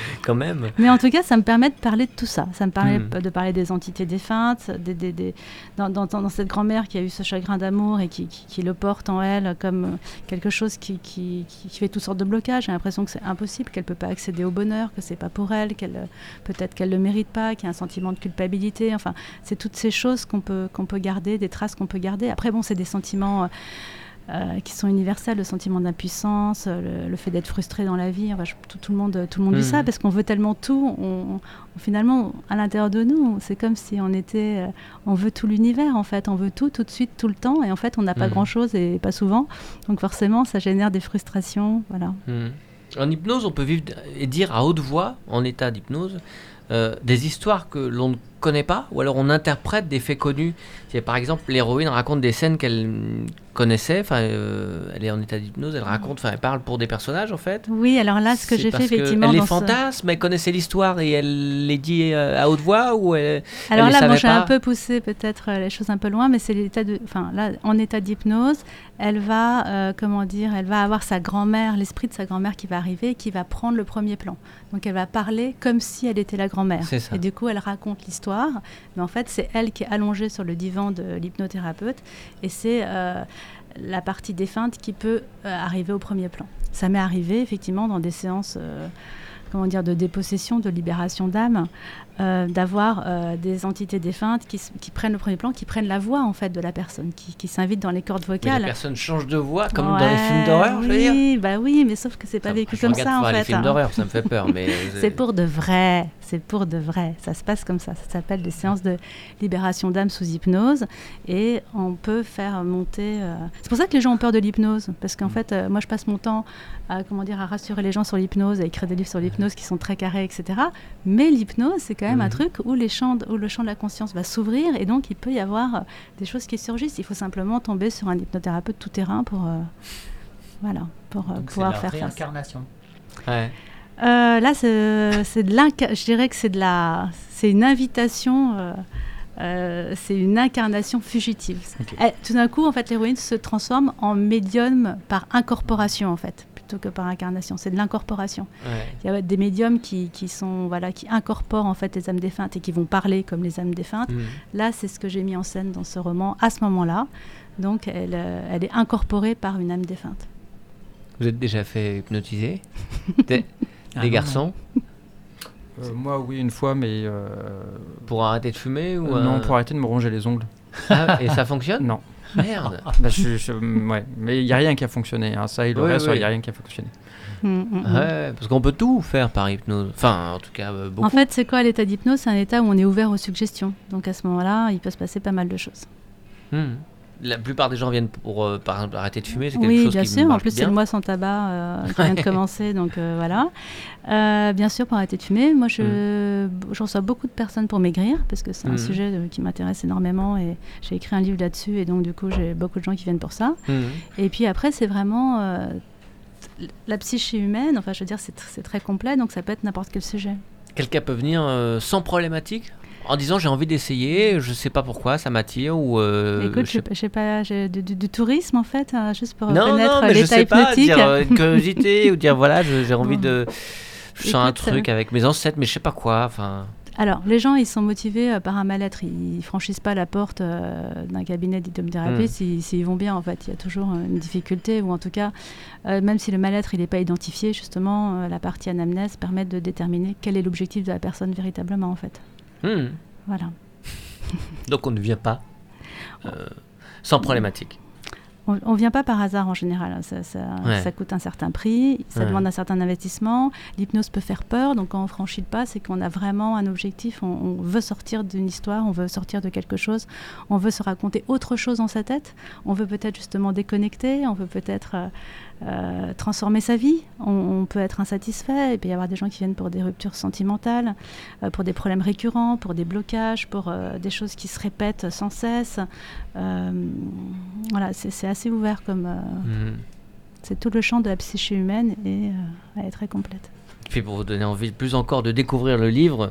S2: Quand même.
S3: Mais en tout cas, ça me permet de parler de tout ça. Ça me permet
S2: Mhm.
S3: de parler des entités défuntes, des, des- des- dans, dans- dans cette grand-mère qui a eu ce chagrin d'amour et qui, qui- qui le porte en elle comme quelque chose qui, fait toutes sortes de blocages. J'ai l'impression que c'est impossible, qu'elle peut pas accéder au bonheur, que c'est pas pour elle, qu'elle peut-être qu'elle le mérite pas, qu'il y a un sentiment de culpabilité. Enfin, c'est toutes ces choses qu'on peut qu'on peut garder, des traces qu'on peut garder. Après, bon, c'est des sentiments. euh, euh, qui sont universels, le sentiment d'impuissance, euh, le, le fait d'être frustré dans la vie. Enfin, je- tout, tout le monde, tout le monde dit
S2: Mhm.
S3: ça parce qu'on veut tellement tout. On, on- finalement, à l'intérieur de nous, c'est comme si on était, euh, on veut tout l'univers en fait. On veut tout, tout de suite, tout le temps, et en fait, on n'a pas
S2: Mhm.
S3: grand chose et pas souvent. Donc forcément, ça génère des frustrations. Voilà.
S2: Hmm. En hypnose, on peut vivre et dire à haute voix, en état d'hypnose, euh, des histoires que l'on ne connaît pas, ou alors on interprète des faits connus. C'est, par exemple, l'héroïne raconte des scènes qu'elle connaissait, enfin, euh, elle est en état d'hypnose, elle raconte, enfin, elle parle pour des personnages en fait.
S3: Oui, alors là, ce que j'ai fait effectivement.
S2: Elle les
S3: dans ce-
S2: fantasme, elle connaissait l'histoire et elle les dit euh, à haute voix ou elle...
S3: Alors là, moi, j'ai un peu poussé peut-être euh, les choses un peu loin, mais c'est l'état de, enfin là, en état d'hypnose, elle va, euh, comment dire, elle va avoir sa grand-mère, l'esprit de sa grand-mère qui va arriver et qui va prendre le premier plan. Donc elle va parler comme si elle était la grand grand-mère.
S2: C'est ça.
S3: Et du coup, elle raconte l'histoire. Mais en fait, c'est elle qui est allongée sur le divan de l'hypnothérapeute. Et c'est euh, la partie défunte qui peut euh, arriver au premier plan. Ça m'est arrivé, effectivement, dans des séances. euh, comment dire, de dépossession, de libération d'âme, d'avoir des entités défuntes qui, prennent le premier plan, qui prennent la voix en fait de la personne, qui, qui s'invitent dans les cordes
S2: Mais
S3: vocales.
S2: les personnes changent de voix, comme dans les films d'horreur, je veux dire.
S3: Oui, bah oui, mais sauf que c'est pas
S2: Ça,
S3: vécu
S2: je
S3: comme ça en
S2: pas
S3: fait.
S2: les films
S3: hein.
S2: d'horreur, ça me fait peur, mais
S3: C'est pour de vrai, c'est pour de vrai. Ça se passe comme ça. Ça s'appelle des séances de libération d'âme sous hypnose et on peut faire monter. euh, C'est pour ça que les gens ont peur de l'hypnose parce
S2: Mm.
S3: qu'en fait, euh, moi je passe mon temps à comment dire à rassurer les gens sur l'hypnose, à écrire des livres sur l'hypnose qui sont très carrés, etc. Mais l'hypnose, c'est quand même un
S2: Mhm.
S3: truc où les champs, de- où le champ de la conscience va s'ouvrir et donc il peut y avoir euh, des choses qui surgissent. Il faut simplement tomber sur un hypnothérapeute tout terrain pour euh, voilà pour euh,
S4: Donc c'est
S3: pouvoir
S4: la
S3: faire face.
S4: réincarnation.
S2: Ouais.
S3: Euh, là, c'est de l'inca- je dirais que c'est de la, c'est une invitation, euh, euh, c'est une incarnation fugitive. Elle- tout d'un coup, en fait, l'héroïne se transforme en médium par incorporation, en fait, plutôt que par incarnation. C'est de l'incorporation.
S2: ouais.
S3: Il y a des médiums qui, qui sont, voilà, qui incorporent en fait les âmes défuntes et qui vont parler comme les âmes défuntes.
S2: Mhm.
S3: Là, c'est ce que j'ai mis en scène dans ce roman à ce moment-là. Donc, elle, elle est incorporée par une âme défunte.
S2: Vous êtes déjà fait hypnotiser
S4: Ah
S2: des
S4: non,
S2: garçons
S5: Euh, moi, oui, une fois, mais euh,
S2: Pour arrêter de fumer ou
S5: euh, non, pour arrêter de me ronger les ongles.
S2: Ah, Et ça fonctionne?
S5: Non.
S2: Merde
S5: Bah, je- je- ouais. Mais il n'y a rien qui a fonctionné. hein. Ça et le
S2: Oui,
S5: reste, il
S2: oui.
S5: n'y a rien qui a fonctionné.
S3: Mm, mm, mm.
S2: Ouais, parce qu'on peut tout faire par hypnose. Enfin, en tout cas, beaucoup.
S3: En fait, c'est quoi l'état d'hypnose? C'est un état où on est ouvert aux suggestions. Donc à ce moment-là, il peut se passer pas mal de choses.
S2: Hmm. La plupart des gens viennent pour, euh, par exemple, arrêter de fumer, c'est quelque
S3: Oui,
S2: chose
S3: bien
S2: qui
S3: sûr. En plus, c'est le mois sans tabac euh, qui vient de commencer, donc euh, voilà. Euh, bien sûr, pour arrêter de fumer. Moi, je, je reçois beaucoup de personnes pour maigrir parce que c'est un
S2: Mhm.
S3: sujet qui m'intéresse énormément et j'ai écrit un livre là-dessus et donc du coup, j'ai beaucoup de gens qui viennent pour ça.
S2: Hmm.
S3: Et puis après, c'est vraiment la psyché humaine. Enfin, je veux dire, c'est tr- c'est très complet, donc ça peut être n'importe quel sujet.
S2: Quelqu'un peut venir sans problématique? En disant j'ai envie d'essayer, je sais pas pourquoi, ça m'attire ou. euh,
S3: Écoute,
S2: je
S3: je
S2: sais
S3: je pas, j'ai du, du- du tourisme en fait, hein, juste pour
S2: Non,
S3: connaître
S2: non, mais je
S3: l'état
S2: sais pas,
S3: hypnotique.
S2: dire euh, une curiosité ou dire voilà, je- j'ai envie
S3: Bon.
S2: de. Je sens un truc avec mes ancêtres, mais je sais pas quoi. Enfin,
S3: Alors, les gens, ils sont motivés euh, par un mal-être. Ils franchissent pas la porte euh, d'un cabinet d'hypnothérapie
S2: Mm.
S3: s'ils s'ils vont bien. En fait, il y a toujours euh, une difficulté, ou en tout cas, euh, même si le mal-être il n'est pas identifié, justement, euh, la partie anamnèse permet de déterminer quel est l'objectif de la personne véritablement, en fait.
S2: Hmm.
S3: Voilà.
S2: donc on ne vient pas euh, sans problématique.
S3: On ne vient pas par hasard en général. hein. Ça, ça-
S2: Ouais.
S3: ça coûte un certain prix, ça
S2: Ouais.
S3: demande un certain investissement. L'hypnose peut faire peur, donc quand on franchit le pas, c'est qu'on a vraiment un objectif. On, on veut sortir d'une histoire, on veut sortir de quelque chose, on veut se raconter autre chose dans sa tête. On veut peut-être justement déconnecter, on veut peut-être euh, euh, transformer sa vie. On, on peut être insatisfait. Il peut y avoir des gens qui viennent pour des ruptures sentimentales, euh, pour des problèmes récurrents, pour des blocages, pour des choses qui se répètent sans cesse. Voilà, c'est c'est assez ouvert comme. euh,
S2: Hmm.
S3: c'est tout le champ de la psyché humaine et euh, elle est très complète.
S2: Puis pour vous donner envie plus encore de découvrir le livre,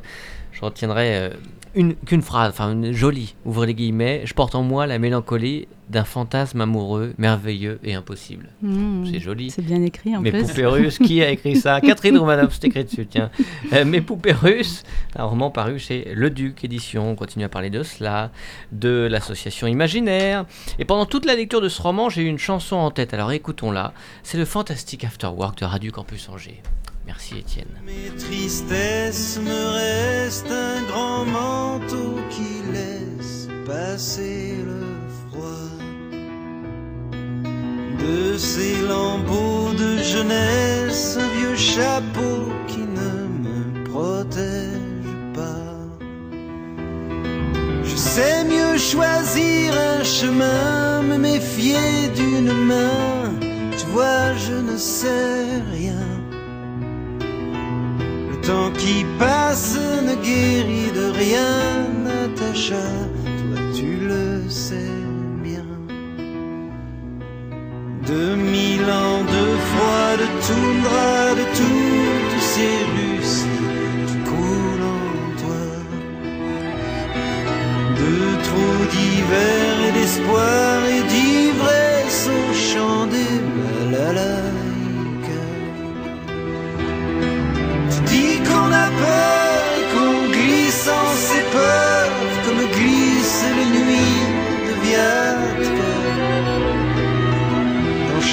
S2: je retiendrai euh, une qu'une phrase, enfin une jolie, ouvrez les guillemets. Je porte en moi la mélancolie d'un fantasme amoureux, merveilleux et impossible.
S3: Mmh.
S2: C'est joli.
S3: C'est bien écrit en
S2: Mes
S3: plus.
S2: poupées russes, qui a écrit ça? Catherine Romanov, c'est écrit dessus, tiens. Euh, Mes poupées russes, un roman paru chez Le Duc Édition. On continue à parler de cela, de l'association imaginaire. Et pendant toute la lecture de ce roman, j'ai eu une chanson en tête, alors écoutons-la. C'est le fantastique After Work de Radio Campus Angers. Merci Étienne.
S6: Mes tristesses me reste un grand manteau qui laisse passer le froid de ces lambeaux de jeunesse, un vieux chapeau qui ne me protège pas. Je sais mieux choisir un chemin, me méfier d'une main. Tu vois, je ne sais rien. Temps qui passe ne guérit de rien, Natacha,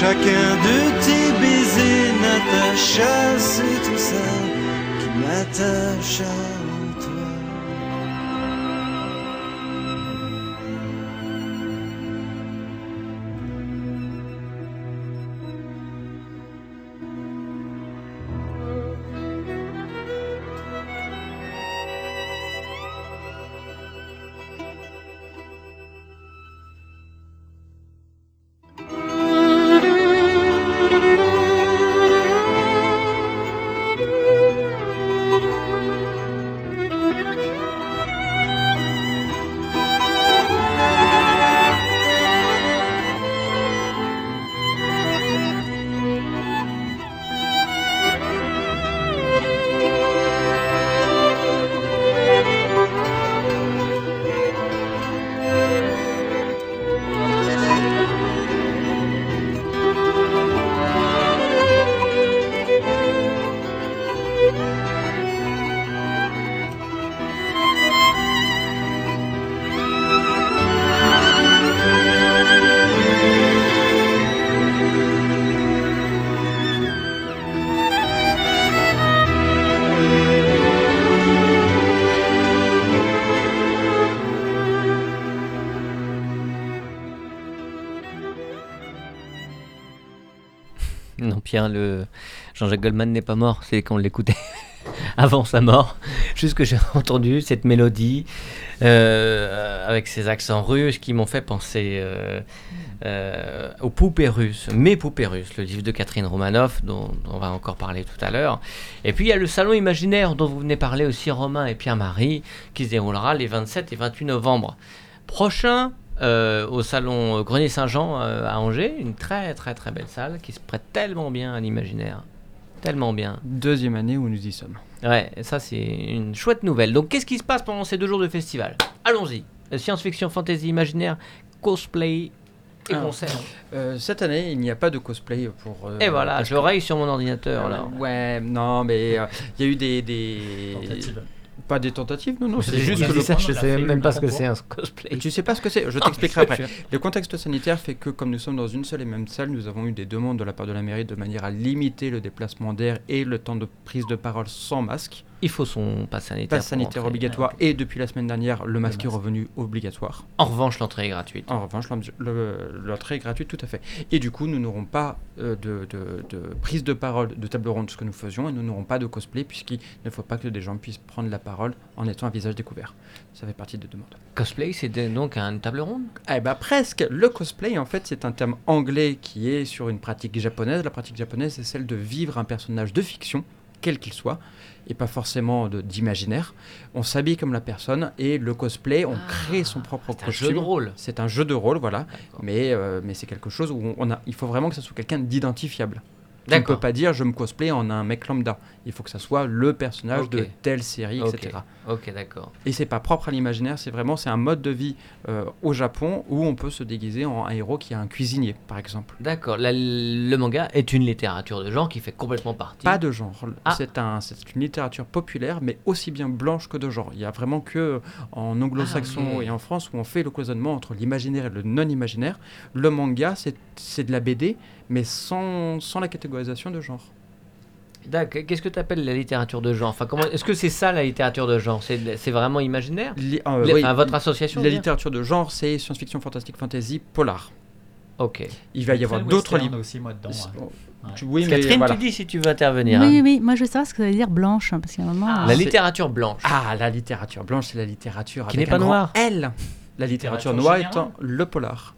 S6: Chacun de tes baisers, Natacha, c'est tout ça qui m'attache
S2: Pierre, le Jean-Jacques Goldman n'est pas mort, c'est qu'on l'écoutait avant sa mort. Juste que j'ai entendu cette mélodie euh, avec ces accents russes qui m'ont fait penser euh, euh, aux poupées russes, mes poupées russes, le livre de Catherine Romanoff dont, dont on va encore parler tout à l'heure. Et puis il y a le salon imaginaire dont vous venez parler aussi Romain et Pierre-Marie qui se déroulera les 27 et 28 novembre prochains euh, au salon Grenier Saint-Jean euh, à Angers, une très très très belle salle qui se prête tellement bien à l'imaginaire. Tellement bien.
S5: Deuxième année où nous y sommes.
S2: Ouais, et ça c'est une chouette nouvelle. Donc qu'est-ce qui se passe pendant ces deux jours de festival? Allons-y. Science-fiction, fantasy, imaginaire, cosplay et
S5: Ah.
S2: concert.
S5: Euh, cette année, il n'y a pas de cosplay pour. euh,
S2: et voilà, je
S5: que-
S2: raye sur mon ordinateur là.
S5: Ouais, non, mais euh, il y a eu des. des... Pas des tentatives, non, non,
S2: C'est juste que
S5: que
S2: ça,
S5: le.
S2: je sais même pas ce que c'est un cosplay.
S5: Tu sais pas ce que c'est Je t'expliquerai après. Le contexte sanitaire fait que, comme nous sommes dans une seule et même salle, nous avons eu des demandes de la part de la mairie de manière à limiter le déplacement d'air et le temps de prise de parole sans masque.
S2: Il faut son pass sanitaire.
S5: Passe
S2: pour
S5: sanitaire obligatoire et depuis la semaine dernière, le masque est
S4: masque.
S5: revenu obligatoire.
S2: En revanche, l'entrée est gratuite.
S5: En revanche, l'en- le- l'entrée est gratuite, tout à fait. Et du coup, nous n'aurons pas euh, de, de- de prise de parole, de table ronde, ce que nous faisions, et nous n'aurons pas de cosplay, puisqu'il ne faut pas que des gens puissent prendre la parole en étant un visage découvert. Ça fait partie des demandes.
S2: Cosplay, c'est donc une table ronde?
S5: Eh ben presque. Le cosplay, en fait, c'est un terme anglais qui est sur une pratique japonaise. La pratique japonaise, c'est celle de vivre un personnage de fiction, quel qu'il soit, et pas forcément d'imaginaire. On s'habille comme la personne, et le cosplay, on crée son propre
S2: C'est un
S5: costume.
S2: jeu de rôle.
S5: C'est un jeu de rôle, voilà. Mais, euh, mais c'est quelque chose où on- a, il faut vraiment que ça soit quelqu'un d'identifiable. Tu ne peux pas dire je me cosplay en un mec lambda. Il faut que ça soit le personnage de telle série, etc.
S2: Ok, d'accord.
S5: Et c'est pas propre à l'imaginaire, c'est vraiment c'est un mode de vie euh, au Japon où on peut se déguiser en un héros qui est un cuisinier, par exemple.
S2: D'accord. Le manga est une littérature de genre qui fait complètement partie.
S5: Pas de genre.
S2: Ah.
S5: C'est un, une littérature populaire, mais aussi bien blanche que de genre. Il y a vraiment que en anglo-saxon
S2: Ah,
S5: et en France où on fait le cloisonnement entre l'imaginaire et le non-imaginaire. Le manga, c'est de la BD, mais sans, sans la catégorisation de genre.
S2: D'accord. Qu'est-ce que tu appelles la littérature de genre? Enfin, comment... Est-ce que c'est ça la littérature de genre? C'est c'est vraiment imaginaire?
S5: Li- euh,
S2: Les-
S5: oui,
S2: enfin, Votre association
S5: La littérature de genre, c'est science-fiction, fantastique, fantasy, polar.
S2: Ok.
S5: Il va y avoir d'autres livres.
S4: aussi, moi, dedans. Ouais.
S5: oh, tu- oui, mais
S2: Catherine,
S5: voilà.
S2: tu dis si tu veux intervenir.
S3: Oui,
S2: hein.
S3: oui. Moi, je veux savoir ce que ça veut dire blanche, hein, parce qu'à un moment.
S2: La
S3: euh,
S5: c'est-
S2: littérature blanche.
S5: Ah, la littérature blanche, c'est la littérature
S2: Qui n'est pas noire.
S5: L. La littérature
S4: Littérature
S5: noire étant le polar.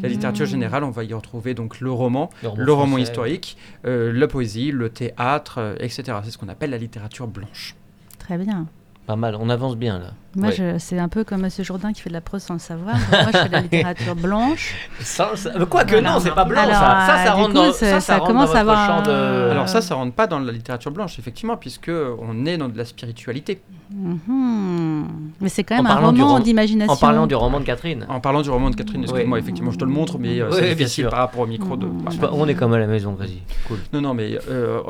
S5: La littérature
S3: Hmm.
S5: générale, on va y retrouver donc le roman,
S2: Le roman
S5: le roman
S2: français.
S5: historique, euh, la poésie, le théâtre, euh, etc. C'est ce qu'on appelle la littérature blanche.
S3: Très bien.
S2: Pas mal, on avance bien là.
S3: Moi,
S2: Ouais.
S3: c'est un peu comme Monsieur Jourdain qui fait de la prose sans le savoir. Moi, je fais de la littérature blanche.
S2: Sans- ça- Quoique
S3: Voilà.
S2: non, c'est pas blanc
S3: Alors,
S2: ça. Ça, ça
S3: euh, du
S2: rentre
S3: coup,
S2: dans,
S3: ça-
S2: ça,
S3: ça commence
S2: dans
S3: à avoir
S2: champ de...
S5: Alors ça, ça rentre pas dans la littérature blanche, effectivement, puisque on est dans de la spiritualité.
S3: Mhm. Mais c'est quand
S2: En
S3: même un roman
S2: rom-
S3: d'imagination.
S2: En parlant du roman de Catherine.
S5: En parlant du roman de Catherine, excuse-moi,
S2: Oui.
S5: effectivement, je te le montre, mais euh,
S2: Oui,
S5: c'est difficile
S2: sûr.
S5: par rapport au micro de.
S3: Mhm.
S2: Pas, on est comme à la maison, vas-y. Cool.
S5: Non, non, mais euh,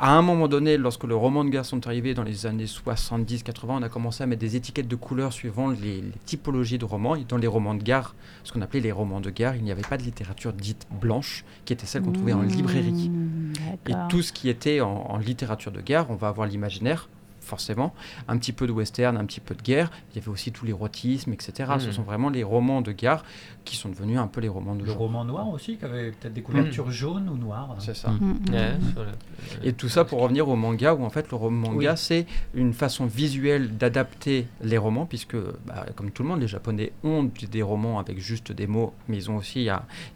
S5: à un moment donné, lorsque le roman de gare sont arrivés dans les années 70-80, on a commencé à mettre des étiquettes de couleurs suivant les, les typologies de romans. Et dans les romans de gare, ce qu'on appelait les romans de gare, il n'y avait pas de littérature dite blanche, qui était celle qu'on trouvait en librairie.
S3: Mmh,
S5: Et
S3: d'accord.
S5: tout ce qui était en, en littérature de guerre, on va avoir l'imaginaire, forcément, un petit peu de western, un petit peu de guerre. Il y avait aussi tout l'érotisme, etc. Ce
S2: Mm.
S5: sont vraiment les romans de gare qui sont devenus un peu les romans de
S4: Le
S5: genre.
S4: roman noir aussi, qui avait peut-être des couvertures jaunes ou noires.
S5: C'est ça.
S4: Mm.
S3: Mmh, mmh.
S2: Ouais, sur le-
S5: Et tout ça pour revenir au manga, où en fait le roman manga,
S2: Oui.
S5: c'est une façon visuelle d'adapter les romans, puisque bah, comme tout le monde, les Japonais ont des romans avec juste des mots, mais ils ont aussi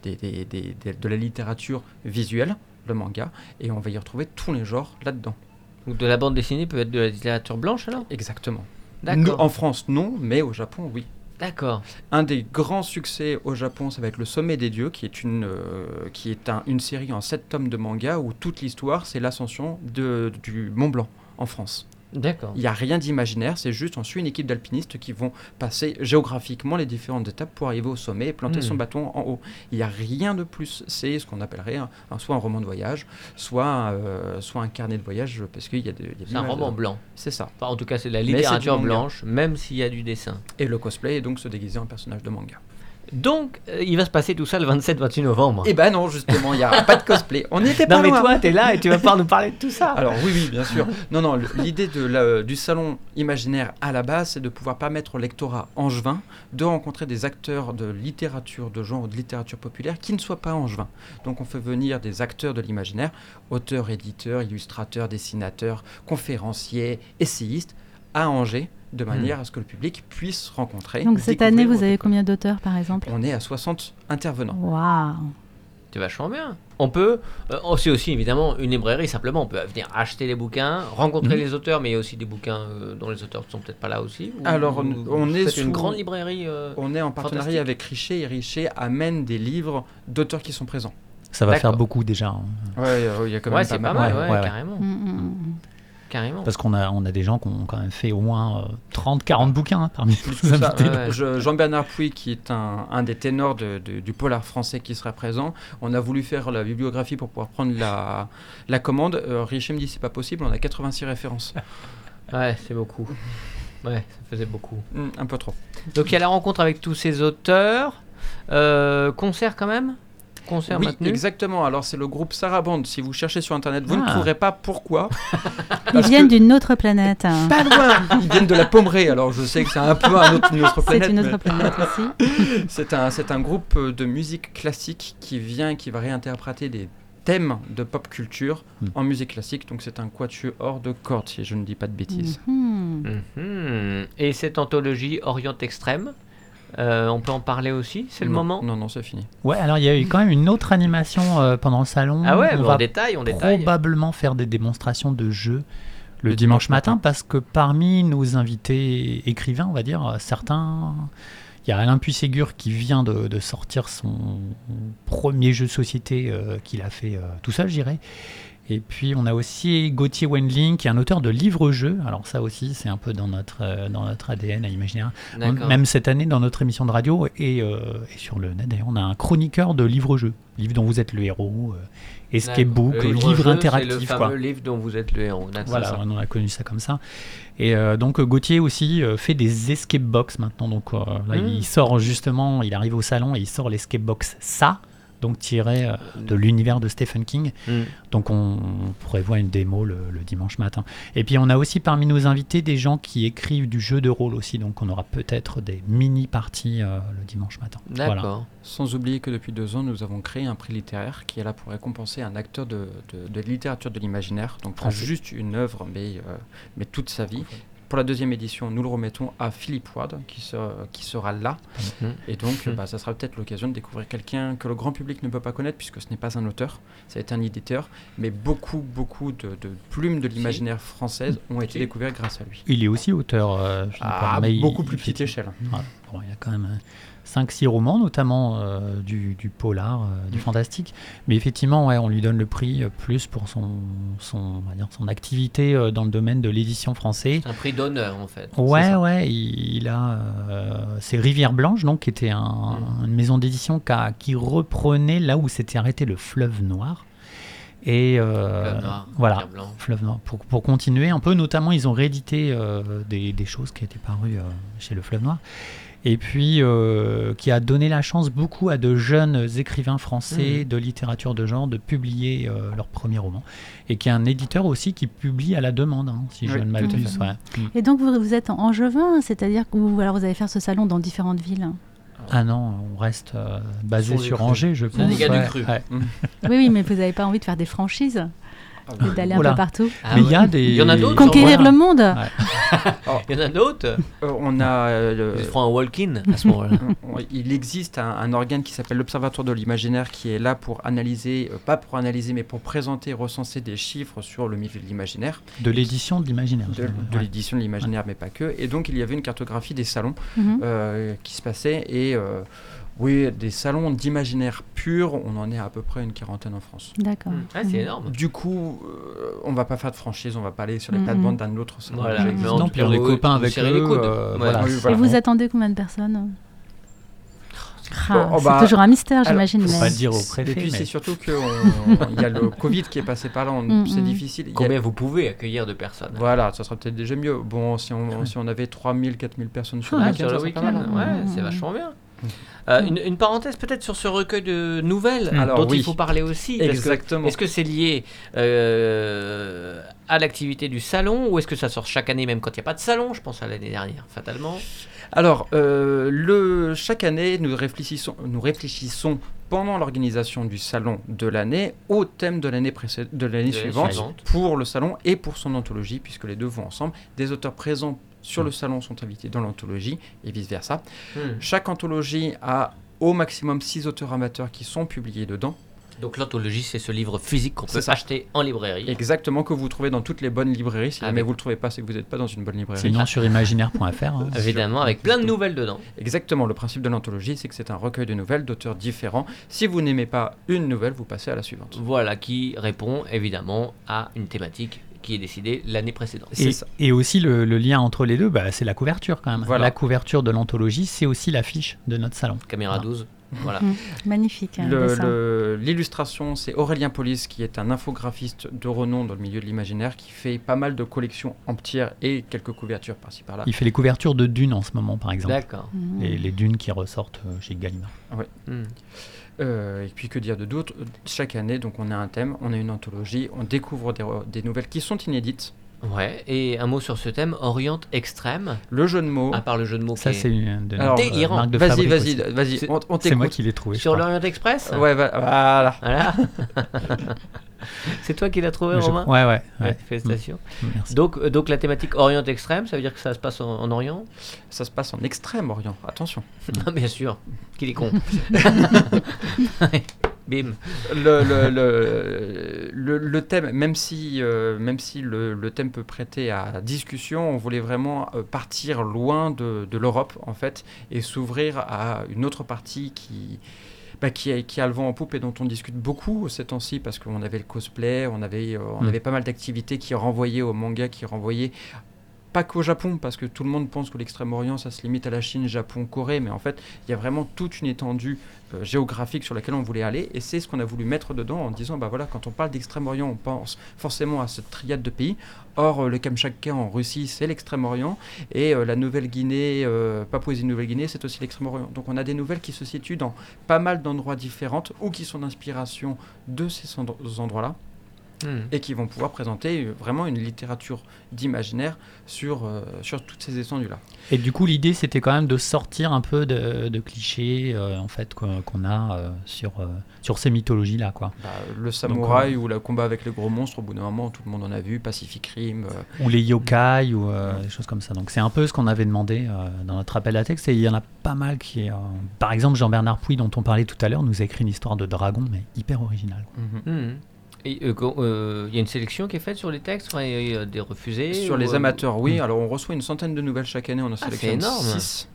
S5: des- des- des- des- de la littérature visuelle, le manga, et on va y retrouver tous les genres là-dedans.
S2: Donc de la bande dessinée peut être de la littérature blanche alors
S5: Exactement. Nous, en France, non, mais au Japon, oui.
S2: D'accord.
S5: Un des grands succès au Japon, ça va être Le Sommet des Dieux, qui est une, euh, qui est un- une série en sept tomes de manga où toute l'histoire, c'est l'ascension de- du Mont Blanc en France.
S2: D'accord.
S5: Il n'y a rien d'imaginaire, c'est juste on suit une équipe d'alpinistes qui vont passer géographiquement les différentes étapes pour arriver au sommet et planter
S2: Hmm.
S5: son bâton en haut. Il n'y a rien de plus. C'est ce qu'on appellerait un- un- soit un roman de voyage, soit, euh, soit un carnet de voyage, parce qu'il y a, de- il y a de
S2: C'est un roman
S5: dedans.
S2: blanc.
S5: C'est ça.
S2: Enfin, en tout cas, c'est la littérature blanche, même s'il y a du dessin.
S5: Et le cosplay est donc se déguiser en personnage de manga.
S2: Donc, euh, il va se passer tout ça le 27-28 novembre.
S5: Eh ben non, justement, il n'y a pas de cosplay. On n'était pas
S2: non, mais
S5: loin.
S2: toi, t'es là et tu vas pouvoir nous parler de tout ça.
S5: Alors oui, oui, bien sûr. Non, non, l'idée de la- du salon imaginaire à la base, c'est de pouvoir permettre au lectorat angevin de rencontrer des acteurs de littérature de genre ou de littérature populaire qui ne soient pas angevins. Donc on fait venir des acteurs de l'imaginaire, auteurs, éditeurs, illustrateurs, dessinateurs, conférenciers, essayistes, à Angers, de manière à ce que le public puisse rencontrer.
S3: Donc cette année, vous avez combien d'auteurs, par exemple?
S5: On est à 60 intervenants.
S3: Waouh
S2: C'est vachement bien. On peut, euh, oh, c'est aussi évidemment une librairie, simplement, on peut venir acheter les bouquins, rencontrer
S5: Mhm.
S2: les auteurs, mais il y a aussi des bouquins euh, dont les auteurs ne sont peut-être pas là aussi. ou-
S5: Alors, on-
S2: ou-
S5: on
S2: vous
S5: est
S2: faites une
S5: sous-
S2: grande librairie. euh,
S5: On est en partenariat avec Richer et Richer amène des livres d'auteurs qui sont présents.
S4: Ça va faire beaucoup déjà. hein.
S5: Ouais, euh, il y a quand même
S2: Ouais,
S5: pas
S2: c'est pas
S5: mal.
S2: mal,
S4: Ouais,
S2: ouais,
S4: ouais, ouais.
S2: carrément.
S3: Mm, mm, mm.
S2: Carrément.
S4: Parce qu'on a, on a des gens qui ont quand même fait au moins 30-40 bouquins hein, parmi
S5: ça,
S4: invités.
S2: ouais, ouais.
S5: Je- Jean-Bernard Pouy, qui est un, un des ténors de- de- du polar français qui sera présent, on a voulu faire la bibliographie pour pouvoir prendre la, la commande. Euh, Richer me dit c'est pas possible, on a 86 références.
S2: Ouais, c'est beaucoup. Ouais, ça faisait beaucoup.
S5: Hmm, un peu trop.
S2: Donc il y a la rencontre avec tous ces auteurs. Euh, concert quand même? Concert
S5: Oui,
S2: maintenu
S5: exactement. Alors c'est le groupe Sarabande. Si vous cherchez sur internet, vous ne
S4: Ah.
S5: trouverez pas pourquoi.
S3: Ils viennent
S5: que-
S3: d'une autre planète. hein.
S5: Pas loin Ils viennent de la Pommerée, alors je sais que c'est un peu un autre- une autre planète.
S3: C'est une
S5: mais-
S3: autre planète aussi.
S5: C'est un, c'est un groupe de musique classique qui vient, qui va réinterpréter des thèmes de pop culture
S4: Mm.
S5: en musique classique. Donc c'est un quatuor de cordes, si je ne dis pas de bêtises.
S3: Mhm.
S2: Mhm. Et cette anthologie Orient Extrême, euh, on peut en parler aussi C'est le
S5: Non,
S2: moment
S5: Non, non, c'est fini.
S4: Ouais, alors il y a eu quand même une autre animation euh, pendant le salon.
S2: Ah ouais,
S4: on va
S2: on détaille, on détaille.
S4: probablement faire des démonstrations de jeux le,
S5: Le
S4: dimanche
S5: dimanche
S4: matin,
S5: matin.
S4: parce que parmi nos invités écrivains, on va dire, euh, certains. Il y a Alain Puisségur qui vient de, de sortir son premier jeu de société euh, qu'il a fait euh, tout seul, je dirais. Et puis on a aussi Gauthier Wendling, qui est un auteur de livres-jeux. Alors ça aussi, c'est un peu dans notre, euh, dans notre ADN à imaginer. Même cette année, dans notre émission de radio et, euh, et sur le net, d'ailleurs, on a un chroniqueur de livres-jeux. Livre dont vous êtes le héros, euh, escape
S2: D'accord.
S4: book,
S2: Le
S4: livre,
S2: livre-jeu,
S4: interactif.
S2: Le
S4: quoi.
S2: fameux livre dont vous êtes le héros.
S4: Voilà, on a connu ça comme ça. Et euh, donc Gauthier aussi fait des escape box maintenant. Donc là,
S2: Mm.
S4: il sort justement, il arrive au salon et il sort l'escape box ça, donc tiré euh, de l'univers de Stephen King.
S2: Mhm.
S4: Donc on, on pourrait voir une démo le, le dimanche matin. Et puis on a aussi parmi nos invités des gens qui écrivent du jeu de rôle aussi. Donc on aura peut-être des mini parties euh, le dimanche matin.
S2: D'accord.
S4: Voilà.
S5: Sans oublier que depuis deux ans, nous avons créé un prix littéraire qui est là pour récompenser un acteur de, de- de littérature de l'imaginaire. Donc pas
S4: Français.
S5: juste une œuvre, mais, euh, mais toute sa vie. Pour la deuxième édition, nous le remettons à Philippe Ward, qui, sera- qui sera là.
S2: Mhm.
S5: Et donc, bah, ça sera peut-être l'occasion de découvrir quelqu'un que le grand public ne peut pas connaître, puisque ce n'est pas un auteur, ça a été un éditeur, mais beaucoup, beaucoup de, de plumes de l'imaginaire française ont été découvertes grâce à lui.
S4: Il est aussi auteur. euh, Philippe
S5: À
S4: Ward, mais
S5: beaucoup plus
S4: il
S5: petite échelle.
S4: Bon, il y a quand même 5-6 romans, notamment euh, du, du polar, euh, du
S5: Mm.
S4: fantastique. Mais effectivement, ouais, on lui donne le prix euh, plus pour son, son, on va dire, son activité euh, dans le domaine de l'édition française.
S2: C'est un prix d'honneur en fait.
S4: Ouais, ouais, il, il a. euh, c'est Rivière Blanche, donc, qui était un-
S2: Mm.
S4: une maison d'édition qui, reprenait là où s'était arrêté le fleuve noir. Et euh,
S2: Fleuve noir,
S4: voilà. Fleuve Noir. Pour, pour continuer un peu, notamment, ils ont réédité euh, des, des choses qui étaient parues euh, chez le Fleuve Noir. Et puis, euh, qui a donné la chance beaucoup à de jeunes écrivains français
S2: Mhm.
S4: de littérature de genre de publier euh, leur premier roman. Et qui est un éditeur aussi qui publie à la demande, hein, si je ne m'abuse. ouais. Mm.
S3: Et donc vous, vous êtes en angevin, c'est-à-dire que vous, alors vous allez faire ce salon dans différentes villes.
S4: Ah non, on reste euh, basé sur. Angers, je pense. Ouais,
S2: cru.
S4: ouais.
S3: oui, oui, mais vous n'avez pas envie de faire des franchises et d'aller un
S4: Oula.
S3: peu partout.
S2: Ah
S4: Mais il y a
S2: ouais.
S4: des.
S2: Il y en a d'autres,
S3: Conquérir
S4: Voilà.
S3: le monde
S2: Il y en a d'autres.
S5: Euh, on a euh, le-
S2: un walk-in à ce moment-là.
S5: il existe un, un organe qui s'appelle l'Observatoire de l'imaginaire qui est là pour analyser, euh, pas pour analyser, mais pour présenter, recenser des chiffres sur le milieu de l'imaginaire,
S4: De l'édition de l'imaginaire.
S5: de, de l'édition de l'imaginaire, mais pas que. Et donc il y avait une cartographie des salons
S3: Mhm.
S5: euh, qui se passaient et euh, oui, des salons d'imaginaire pur, on en est à peu près une quarantaine en France.
S3: D'accord.
S2: Ah, c'est énorme.
S5: Du coup, euh, on va pas faire de franchise, on va pas aller sur les
S3: Mhm.
S5: plates-bandes d'un autre salon.
S2: Voilà, mais
S4: puis on est
S2: vous-
S4: copains avec eux.
S2: les
S4: euh,
S2: Ouais.
S4: voilà.
S5: Oui,
S3: Et vous attendez combien de personnes? Ah,
S5: Oh,
S3: C'est
S5: bah,
S3: toujours un mystère, j'imagine.
S4: Faut
S3: mais-
S4: pas le dire au
S5: Et
S4: préfet.
S5: puis
S4: mais-
S5: c'est surtout qu'il y a le Covid qui est passé par là, on-
S3: Mm,
S5: c'est
S3: mm.
S5: difficile. A-
S2: Combien vous pouvez accueillir de personnes?
S5: Voilà, ça serait peut-être déjà mieux. Bon, si on, si on avait 3000, 4000 personnes sur
S2: Ah,
S5: le week-end,
S2: ouais, c'est vachement bien. Euh, une, une parenthèse peut-être sur ce recueil de nouvelles
S5: Mm. Alors,
S2: dont
S5: oui.
S2: il faut parler aussi.
S5: Exactement.
S2: Est-ce que c'est lié euh, à l'activité du salon ou est-ce que ça sort chaque année même quand il n'y a pas de salon Je pense à l'année dernière, fatalement?
S5: Alors, euh, le, chaque année, nous réfléchissons, nous réfléchissons pendant l'organisation du salon de l'année au thème de l'année De suivante. pour le salon et pour son anthologie, puisque les deux vont ensemble. Des auteurs présents sur le salon sont invités dans l'anthologie et vice-versa.
S2: Hmm.
S5: Chaque anthologie a au maximum 6 auteurs amateurs qui sont publiés dedans.
S2: Donc l'anthologie, c'est ce livre physique qu'on peut
S5: ça.
S2: acheter en librairie.
S5: Exactement, que vous trouvez dans toutes les bonnes librairies. Si jamais
S2: Avec-
S5: vous ne le trouvez pas, c'est que vous n'êtes pas dans une bonne librairie.
S4: Sinon sur imaginaire.fr. hein.
S2: Évidemment, avec plein de nouvelles dedans.
S5: Exactement, le principe de l'anthologie, c'est que c'est un recueil de nouvelles d'auteurs différents. Si vous n'aimez pas une nouvelle, vous passez à la suivante.
S2: Voilà, qui répond évidemment à une thématique qui est décidée l'année précédente.
S4: Et,
S5: ça.
S4: et aussi le, le lien entre les deux, bah, c'est la couverture quand même.
S5: Voilà.
S4: La couverture de l'anthologie, c'est aussi l'affiche de notre salon.
S2: Caméra
S4: Ah.
S2: 12. Voilà.
S3: Mm. Magnifique. hein,
S5: Le-
S3: dessin.
S5: le- L'illustration, c'est Aurélien Polis, qui est un infographiste de renom dans le milieu de l'imaginaire, qui fait pas mal de collections entières et quelques couvertures par-ci par-là.
S4: Il fait les couvertures de Dune en ce moment, par exemple.
S2: D'accord.
S3: Mm.
S4: Les, les dunes qui ressortent euh, chez Gallimard.
S2: Hmm.
S5: Euh, et puis que dire de d'autres Chaque année, donc on a un thème, on a une anthologie, on découvre des, des nouvelles qui sont inédites.
S2: Ouais, et un mot sur ce thème, Oriente extrême,
S5: Le jeu de mots.
S2: à part le jeu de mots
S4: Ça,
S2: qui est-
S4: c'est une de
S5: Alors,
S4: euh,
S2: délirant.
S4: marque de
S5: Vas-y,
S4: fabrique
S5: vas-y, vas-y,
S2: C'est-
S5: on, on
S4: C'est moi qui l'ai trouvé.
S2: Sur l'Orient Express
S5: Ouais, va- voilà.
S2: Voilà. c'est toi qui l'as trouvé,
S4: je-
S2: Romain
S4: Ouais, ouais.
S2: Ouais. Félicitations.
S4: Mm, Merci.
S2: Donc, euh, donc la thématique Orient extrême, ça veut dire que ça se passe en, en Orient?
S5: Ça se passe en extrême-orient, attention.
S2: Ah, Bien sûr, qu'il est con. Bim.
S5: le, le, le, le- thème, même si, euh, même si le, le thème peut prêter à discussion, on voulait vraiment euh, partir loin de, de l'Europe, en fait, et s'ouvrir à une autre partie qui, bah, qui, a, qui a le vent en poupe et dont on discute beaucoup ces temps-ci, parce qu'on avait le cosplay, on avait, euh, on
S4: Mm.
S5: avait pas mal d'activités qui renvoyaient au manga, qui renvoyaient pas qu'au Japon, parce que tout le monde pense que l'Extrême-Orient, ça se limite à la Chine, Japon, Corée, mais en fait, il y a vraiment toute une étendue euh, géographique sur laquelle on voulait aller, et c'est ce qu'on a voulu mettre dedans en disant, bah voilà, quand on parle d'Extrême-Orient, on pense forcément à cette triade de pays. Or, euh, le Kamchatka en Russie, c'est l'Extrême-Orient, et euh, la Nouvelle-Guinée, Papouasie-Nouvelle-Guinée, c'est aussi l'Extrême-Orient. Donc on a des nouvelles qui se situent dans pas mal d'endroits différents, ou qui sont d'inspiration de ces endro- endroits-là
S2: Hmm.
S5: et qui vont pouvoir présenter vraiment une littérature d'imaginaire sur, euh, sur toutes ces étendues-là.
S4: Et du coup, l'idée, c'était quand même de sortir un peu de, de clichés euh, en fait qu'on a euh, sur, euh, sur ces mythologies-là, quoi.
S5: Bah, le samouraï ou le combat avec les gros monstres, au bout d'un moment, tout le monde en a vu, Pacific Rim. euh,
S4: Ou les yokai ou euh, des choses comme ça. Donc c'est un peu ce qu'on avait demandé euh, dans notre appel à texte et il y en a pas mal qui... euh, Par exemple, Jean-Bernard Pouy, dont on parlait tout à l'heure, nous a écrit une histoire de dragon, mais hyper originale. quoi.
S2: Hmm. Et euh, euh, il y a une sélection qui est faite sur les textes, il y a des refusés
S5: Sur
S2: ou,
S5: les
S2: euh,
S5: amateurs, oui.
S4: Mm.
S5: Alors on reçoit une centaine de nouvelles chaque année, on en
S2: Ah,
S5: sélectionne
S2: c'est énorme.
S5: 6.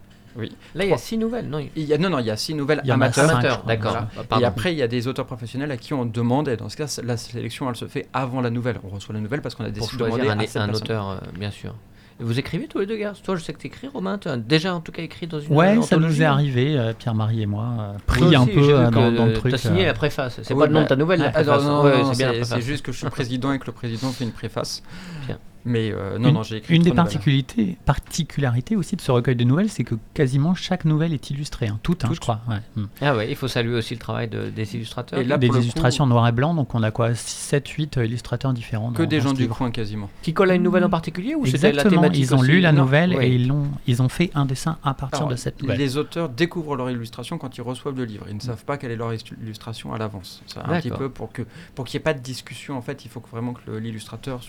S2: Là, il y a six nouvelles, non il-
S5: Il y a, non, non, il y a six nouvelles
S4: Il y en a
S5: amateurs.
S2: Amateurs, d'accord.
S4: voilà.
S2: Ah,
S5: Et après, il y a des auteurs professionnels à qui on demande, et dans ce cas, la sélection, elle se fait avant la nouvelle. On reçoit la nouvelle parce qu'on a décidé de demander
S2: un,
S5: à cette
S2: un
S5: personne.
S2: auteur, euh, bien sûr. Vous écrivez tous les deux, gars Toi, je sais que tu écris, Romain. Tu as déjà en tout cas écrit dans une
S4: Ouais, ça nous est arrivé, euh, Pierre-Marie et moi, euh, pris un peu euh, dans, dans le truc.
S2: T'as signé
S4: euh,
S2: la préface. C'est
S5: Oui,
S2: pas le nom
S5: bah,
S2: de ta nouvelle, la
S5: Ah, non, non,
S2: Ouais,
S5: non,
S2: c'est bien la
S5: c'est c'est
S2: préface.
S5: juste que je suis président et que le président fait une préface.
S2: Bien.
S5: Mais euh, non,
S4: une,
S5: non, j'ai écrit
S4: une des particularités, particularités aussi de ce recueil de nouvelles, c'est que quasiment chaque nouvelle est illustrée, hein, toute, hein, je crois. ouais. Mm.
S2: Ah ouais, il faut saluer aussi le travail de- des illustrateurs.
S5: Et là,
S4: des
S5: coup,
S4: illustrations en noir et blanc, donc on a quoi 7, 8 illustrateurs différents.
S5: Que
S4: dans-
S5: des
S4: dans
S5: gens du
S4: livre.
S5: coin quasiment.
S2: Qui colle à une nouvelle en particulier ou c'était la
S4: Exactement,
S2: thématique
S4: ils ont
S2: aussi
S4: lu la nouvelle et ils, l'ont, ils ont fait un dessin à partir
S5: Alors,
S4: de cette nouvelle.
S5: Les auteurs découvrent leur illustration quand ils reçoivent le livre. Ils ne savent pas quelle est leur illustration à l'avance. C'est un petit peu pour que pour qu'il n'y ait pas de discussion. En fait, il faut vraiment que l'illustrateur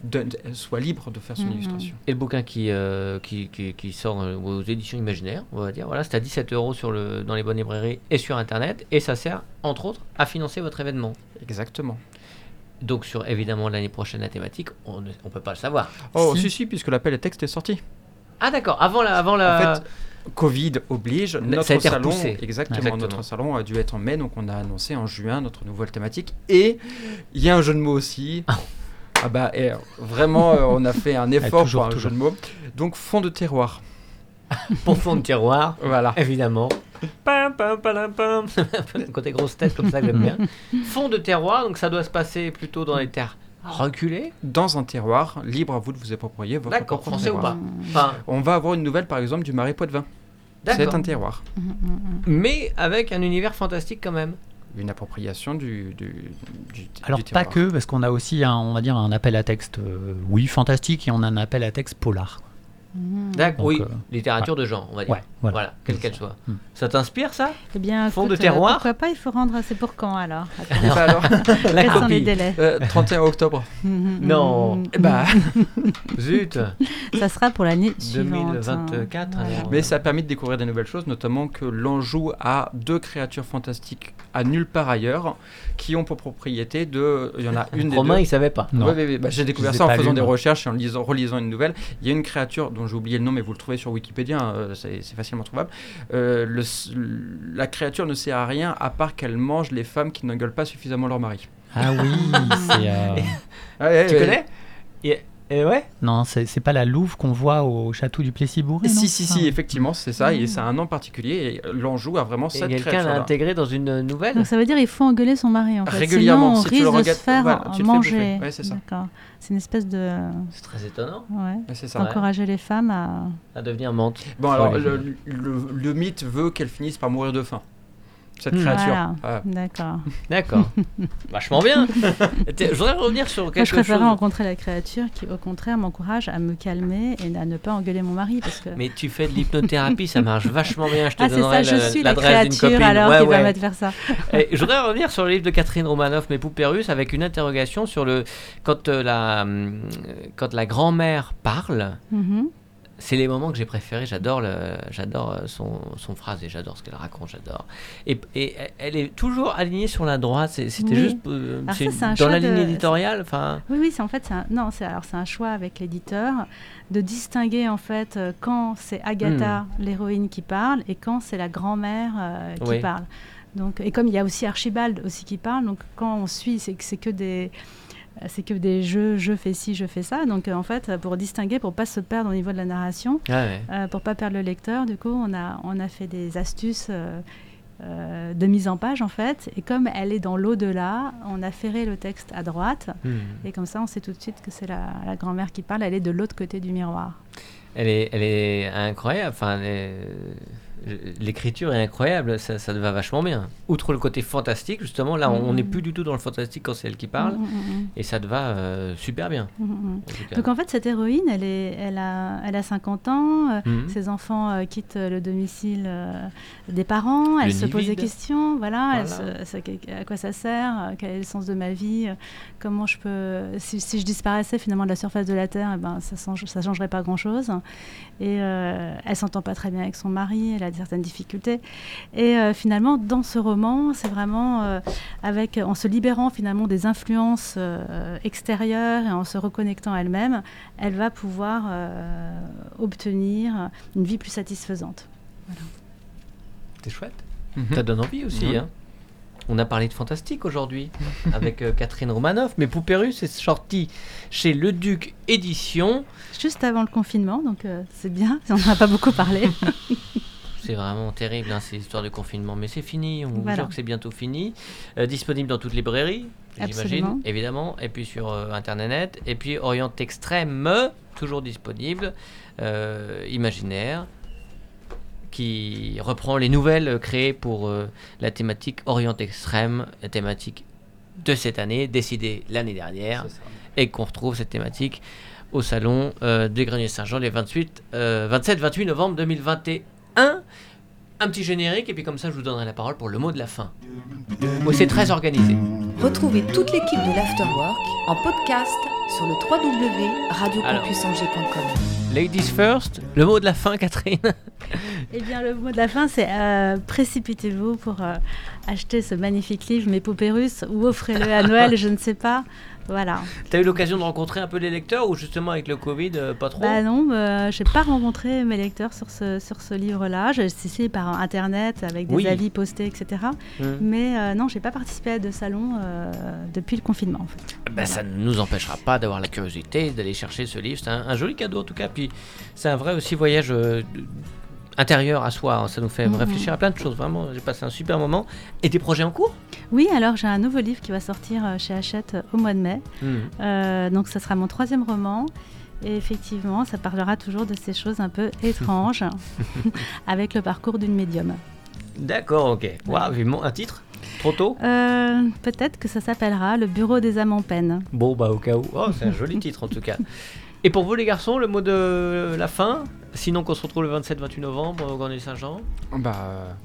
S5: soit, donne- soit libre de faire son
S3: Mhm.
S5: illustration.
S2: Et le bouquin qui, euh, qui, qui, qui sort euh, aux éditions imaginaires, on va dire, voilà, c'est à 17 euros sur le, dans les bonnes librairies et sur Internet, et ça sert, entre autres, à financer votre événement.
S5: Exactement.
S2: Donc sur, évidemment, l'année prochaine, la thématique, on ne on peut pas le savoir.
S5: Oh,
S4: Si.
S5: si, si, puisque l'appel et texte est sorti.
S2: Ah d'accord, avant la... Avant la...
S5: En fait, Covid oblige,
S2: Ça a
S5: notre
S2: été
S5: salon, exactement,
S2: Exactement.
S5: notre salon a dû être en mai, donc on a annoncé en juin notre nouvelle thématique. Et il y a un jeu de mots aussi. Ah bah, et, euh, vraiment, euh, on a fait un effort
S4: toujours,
S5: pour un
S4: toujours.
S5: jeu de mots. Donc, fond de terroir.
S2: pour fond de tiroir,
S5: Voilà.
S2: évidemment. Pam, pam, palam, pam. Côté grosse tête, comme ça que j'aime bien. Fond de terroir, donc ça doit se passer plutôt dans les terres reculées.
S5: Dans un terroir, libre à vous de vous approprier votre
S2: D'accord,
S5: propre
S2: français ou pas Enfin,
S5: On va avoir une nouvelle, par exemple, du marais Poitevin. C'est un terroir.
S2: Mais avec un univers fantastique quand même.
S5: Une appropriation du, du, du,
S4: Alors
S5: du
S4: pas que, parce qu'on a aussi, un, on va dire, un appel à texte, euh, oui, fantastique, et on a un appel à texte polar.
S3: Mm.
S2: D'accord, oui,
S4: euh,
S2: littérature de genre, on va dire.
S4: Ouais, voilà.
S2: Voilà, quelle qu'elle soit.
S4: Mm.
S2: Ça t'inspire ça?
S3: Eh bien,
S2: Fond de
S3: écoute, euh,
S2: terroir?
S3: Pourquoi pas Il faut rendre. C'est pour quand alors? Attends,
S5: alors,
S2: La
S3: Quels sont les délais?
S5: Euh, 31 octobre.
S3: Mm,
S2: Non.
S3: mm,
S5: Eh bah,
S2: Zut
S3: Ça sera pour l'année suivante.
S2: 2024,
S3: hein.
S2: alors.
S5: Mais ça a permis de découvrir des nouvelles choses, notamment que l'Anjou a deux créatures fantastiques à nulle part ailleurs, qui ont pour propriété de... Il y en a une des
S2: Romain,
S5: deux.
S2: il savait pas.
S4: Non.
S5: Ouais, ouais, ouais, bah, j'ai découvert ça en faisant des recherches et en lisant, relisant une nouvelle. Il y a une créature dont j'ai oublié le nom, mais vous le trouvez sur Wikipédia, hein, c'est c'est facilement trouvable. Euh, le la créature ne sert à rien à part qu'elle mange les femmes qui n'engueulent pas suffisamment leur mari.
S4: Ah oui, c'est... euh,
S5: Ouais,
S2: Tu
S5: ouais,
S2: connais? Et, et ouais
S4: Non, c'est c'est pas la louve qu'on voit au château du Plessis-Bourré,
S5: Si, si, si,
S4: Ah.
S5: effectivement, c'est ça, et
S3: Mm.
S5: ça a un nom particulier, et l'Anjou a vraiment
S2: Et
S5: cette
S2: quelqu'un l'a intégré dans une nouvelle
S3: Donc ça veut dire qu'il faut engueuler son mari en fait.
S5: Régulièrement,
S3: Sinon, on
S5: si tu
S3: risque
S5: le
S3: de
S5: regardes-
S3: se faire
S5: voilà, tu le
S3: manger.
S5: Ouais, c'est ça.
S3: D'accord. C'est une espèce de.
S2: C'est très étonnant
S3: Ouais.
S5: C'est ça.
S2: Ouais.
S3: Encourager les femmes à.
S2: à devenir menthe.
S5: Bon, alors, le, le- le mythe veut qu'elle finisse par mourir de faim. Cette créature.
S3: Voilà.
S5: Ah.
S3: D'accord.
S2: D'accord. Vachement bien. Je voudrais revenir sur
S3: Moi,
S2: quelque
S3: je préférais
S2: chose.
S3: rencontrer la créature qui, au contraire, m'encourage à me calmer et à ne pas engueuler mon mari. Parce que...
S2: Mais tu fais de l'hypnothérapie, ça marche vachement bien. Je te
S3: ah,
S2: donnerai
S3: ça, je suis la créature alors
S2: Ouais,
S3: qui
S2: ouais.
S3: va me faire ça.
S2: Et je voudrais revenir sur le livre de Catherine Romanoff, Mes poupées russes, avec une interrogation sur le quand euh, la hum, quand la grand-mère parle.
S3: Mhm.
S2: C'est les moments que j'ai préférés. J'adore le, j'adore euh, son, son phrase et j'adore ce qu'elle raconte. J'adore. Et, et elle est toujours alignée sur la droite. c'est- C'était
S3: Oui.
S2: juste euh,
S3: ça, un
S2: dans la ligne
S3: de-
S2: éditoriale. Enfin,
S3: Oui, oui, c'est en fait, c'est un, non, c'est alors c'est un choix avec l'éditeur de distinguer en fait euh, quand c'est Agatha, l'héroïne, qui parle et quand c'est la grand-mère euh, qui
S2: Oui.
S3: parle. Donc, et comme il y a aussi Archibald aussi qui parle, donc quand on suit, c'est que c'est que des c'est que des jeux, je fais ci, je fais ça. Donc euh, en fait, pour distinguer, pour pas se perdre au niveau de la narration,
S2: ouais, ouais.
S3: euh, pour pas perdre le lecteur, du coup, on a, on a fait des astuces euh, de mise en page en fait. Et comme elle est dans l'au-delà, on a ferré le texte à droite.
S2: Hmm.
S3: Et comme ça, on sait tout de suite que c'est la, la grand-mère qui parle. Elle est de l'autre côté du miroir.
S2: Elle est, elle est incroyable. Enfin, elle est- l'écriture est incroyable. Ça, ça te va vachement bien. Outre le côté fantastique, justement, là, on n'est plus du tout dans le fantastique quand c'est elle qui parle.
S3: Mm, mm, mm,
S2: Et ça te va euh, super bien.
S3: mm, mm.
S2: en cas.
S3: Donc en fait, cette héroïne, elle, est, elle, a, elle a 50 ans. euh. Ses enfants euh, quittent le domicile des parents. Elle
S2: Le
S3: se pose des questions. Voilà, elle
S2: Voilà.
S3: se- ça- à quoi ça sert Quel est le sens de ma vie Comment je peux... Si, si je disparaissais finalement de la surface de la Terre, eh ben, ça ne changerait pas grand-chose. Et elle s'entend pas très bien avec son mari. Elle a certaines difficultés. Et euh, finalement, dans ce roman, c'est vraiment euh, avec, en se libérant finalement des influences euh, extérieures et en se reconnectant à elle-même, elle va pouvoir euh, obtenir une vie plus satisfaisante.
S2: C'est chouette.
S5: Mhm.
S2: Ça donne envie aussi.
S5: Mhm.
S2: Hein. On a parlé de fantastique aujourd'hui avec euh, Catherine Romanoff, mais Poupée Russe est sorti chez Le Duc Édition.
S3: Juste avant le confinement, donc euh, c'est bien, on n'en a pas beaucoup parlé.
S2: C'est vraiment terrible hein, ces histoires de confinement, mais c'est fini, on vous jure que c'est bientôt fini. Euh, disponible dans toutes les librairies, j'imagine,
S3: Absolument.
S2: évidemment, et puis sur euh, Internet, et puis Orient Extrême, toujours disponible, euh, Imaginaire, qui reprend les nouvelles créées pour euh, la thématique Orient Extrême, la thématique de cette année, décidée l'année dernière, et qu'on retrouve cette thématique au salon euh, des Greniers Saint-Jean les 28, euh, 27-28 novembre 2021. Un petit générique et puis comme ça je vous donnerai la parole pour le mot de la fin. C'est très organisé.
S1: Retrouvez toute l'équipe de l'Afterwork en podcast sur le www.radiocampusangers.com.
S2: Ladies first, le mot de la fin Catherine.
S3: Eh bien, le mot de la fin, c'est euh, précipitez-vous pour euh, acheter ce magnifique livre, Mes poupées russes, ou offrez-le à Noël, je ne sais pas. Voilà.
S2: T'as eu l'occasion de rencontrer un peu les lecteurs ou justement avec le Covid euh, pas trop?
S3: Bah non, euh, j'ai pas rencontré mes lecteurs sur ce, sur ce livre-là. J'ai essayé par internet avec des
S2: Oui.
S3: avis postés, etc.
S2: Hum.
S3: Mais euh, non, j'ai pas participé à de salons euh, depuis le confinement, en fait.
S2: Ben, Ça ne nous empêchera pas d'avoir la curiosité, d'aller chercher ce livre. C'est un, un joli cadeau en tout cas. Puis c'est un vrai aussi voyage euh, intérieur à soi. hein. Ça nous fait
S3: Mhm.
S2: réfléchir à plein de choses. Vraiment, j'ai passé un super moment. Et des projets en cours?
S3: Oui, alors j'ai un nouveau livre qui va sortir euh, chez Hachette euh, au mois de mai. Euh, donc ça sera mon troisième roman. Et effectivement, ça parlera toujours de ces choses un peu étranges avec le parcours d'une médium.
S2: D'accord, ok. Waouh, vivement un titre? Trop tôt?
S3: Euh, Peut-être que ça s'appellera Le Bureau des âmes en peine.
S2: Bon, bah au cas où. Oh, c'est un joli titre en tout cas. Et pour vous les garçons, le mot de la fin? Sinon qu'on se retrouve le 27-28 novembre au Grenier Saint-Jean
S5: Bah,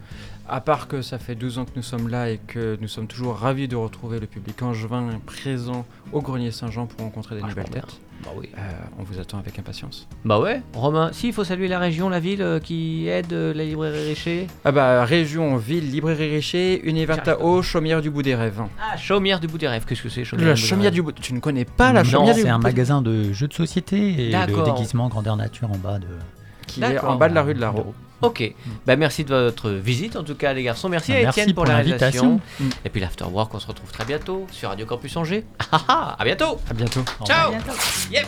S5: à part que ça fait deux ans que nous sommes là et que nous sommes toujours ravis de retrouver le public angevin présent au Grenier Saint-Jean pour rencontrer des
S2: Vachement
S5: nouvelles têtes.
S2: Bah oui.
S5: Euh, on vous attend avec impatience.
S2: Bah ouais. Romain, si, il faut saluer la région, la ville euh, qui aide euh, la librairie Richer.
S5: Ah bah, région, ville, librairie Richer, Univerta Haut, Chaumière du bout des rêves.
S2: Ah, Chaumière du bout des rêves. Qu'est-ce que c'est Chaumière
S5: La
S2: du bout des
S5: Chaumière du bout. Tu ne connais pas la
S4: Non,
S5: Chaumière du
S4: c'est un
S5: bout
S4: magasin de jeux de société et
S2: D'accord.
S4: déguisement grandeur nature en bas de.
S5: Qui est en bas de la rue de la Roue.
S2: Ok. Bah merci de votre visite en tout cas les garçons. Merci
S4: Bah,
S2: à
S4: merci
S2: Étienne pour,
S4: pour
S2: la réalisation.
S4: l'invitation.
S5: Mm.
S2: Et puis l'Afterwork, on se retrouve très bientôt sur Radio Campus Angers. Ah ah, à bientôt.
S5: À bientôt.
S2: Ciao.
S3: À bientôt.
S2: Yep.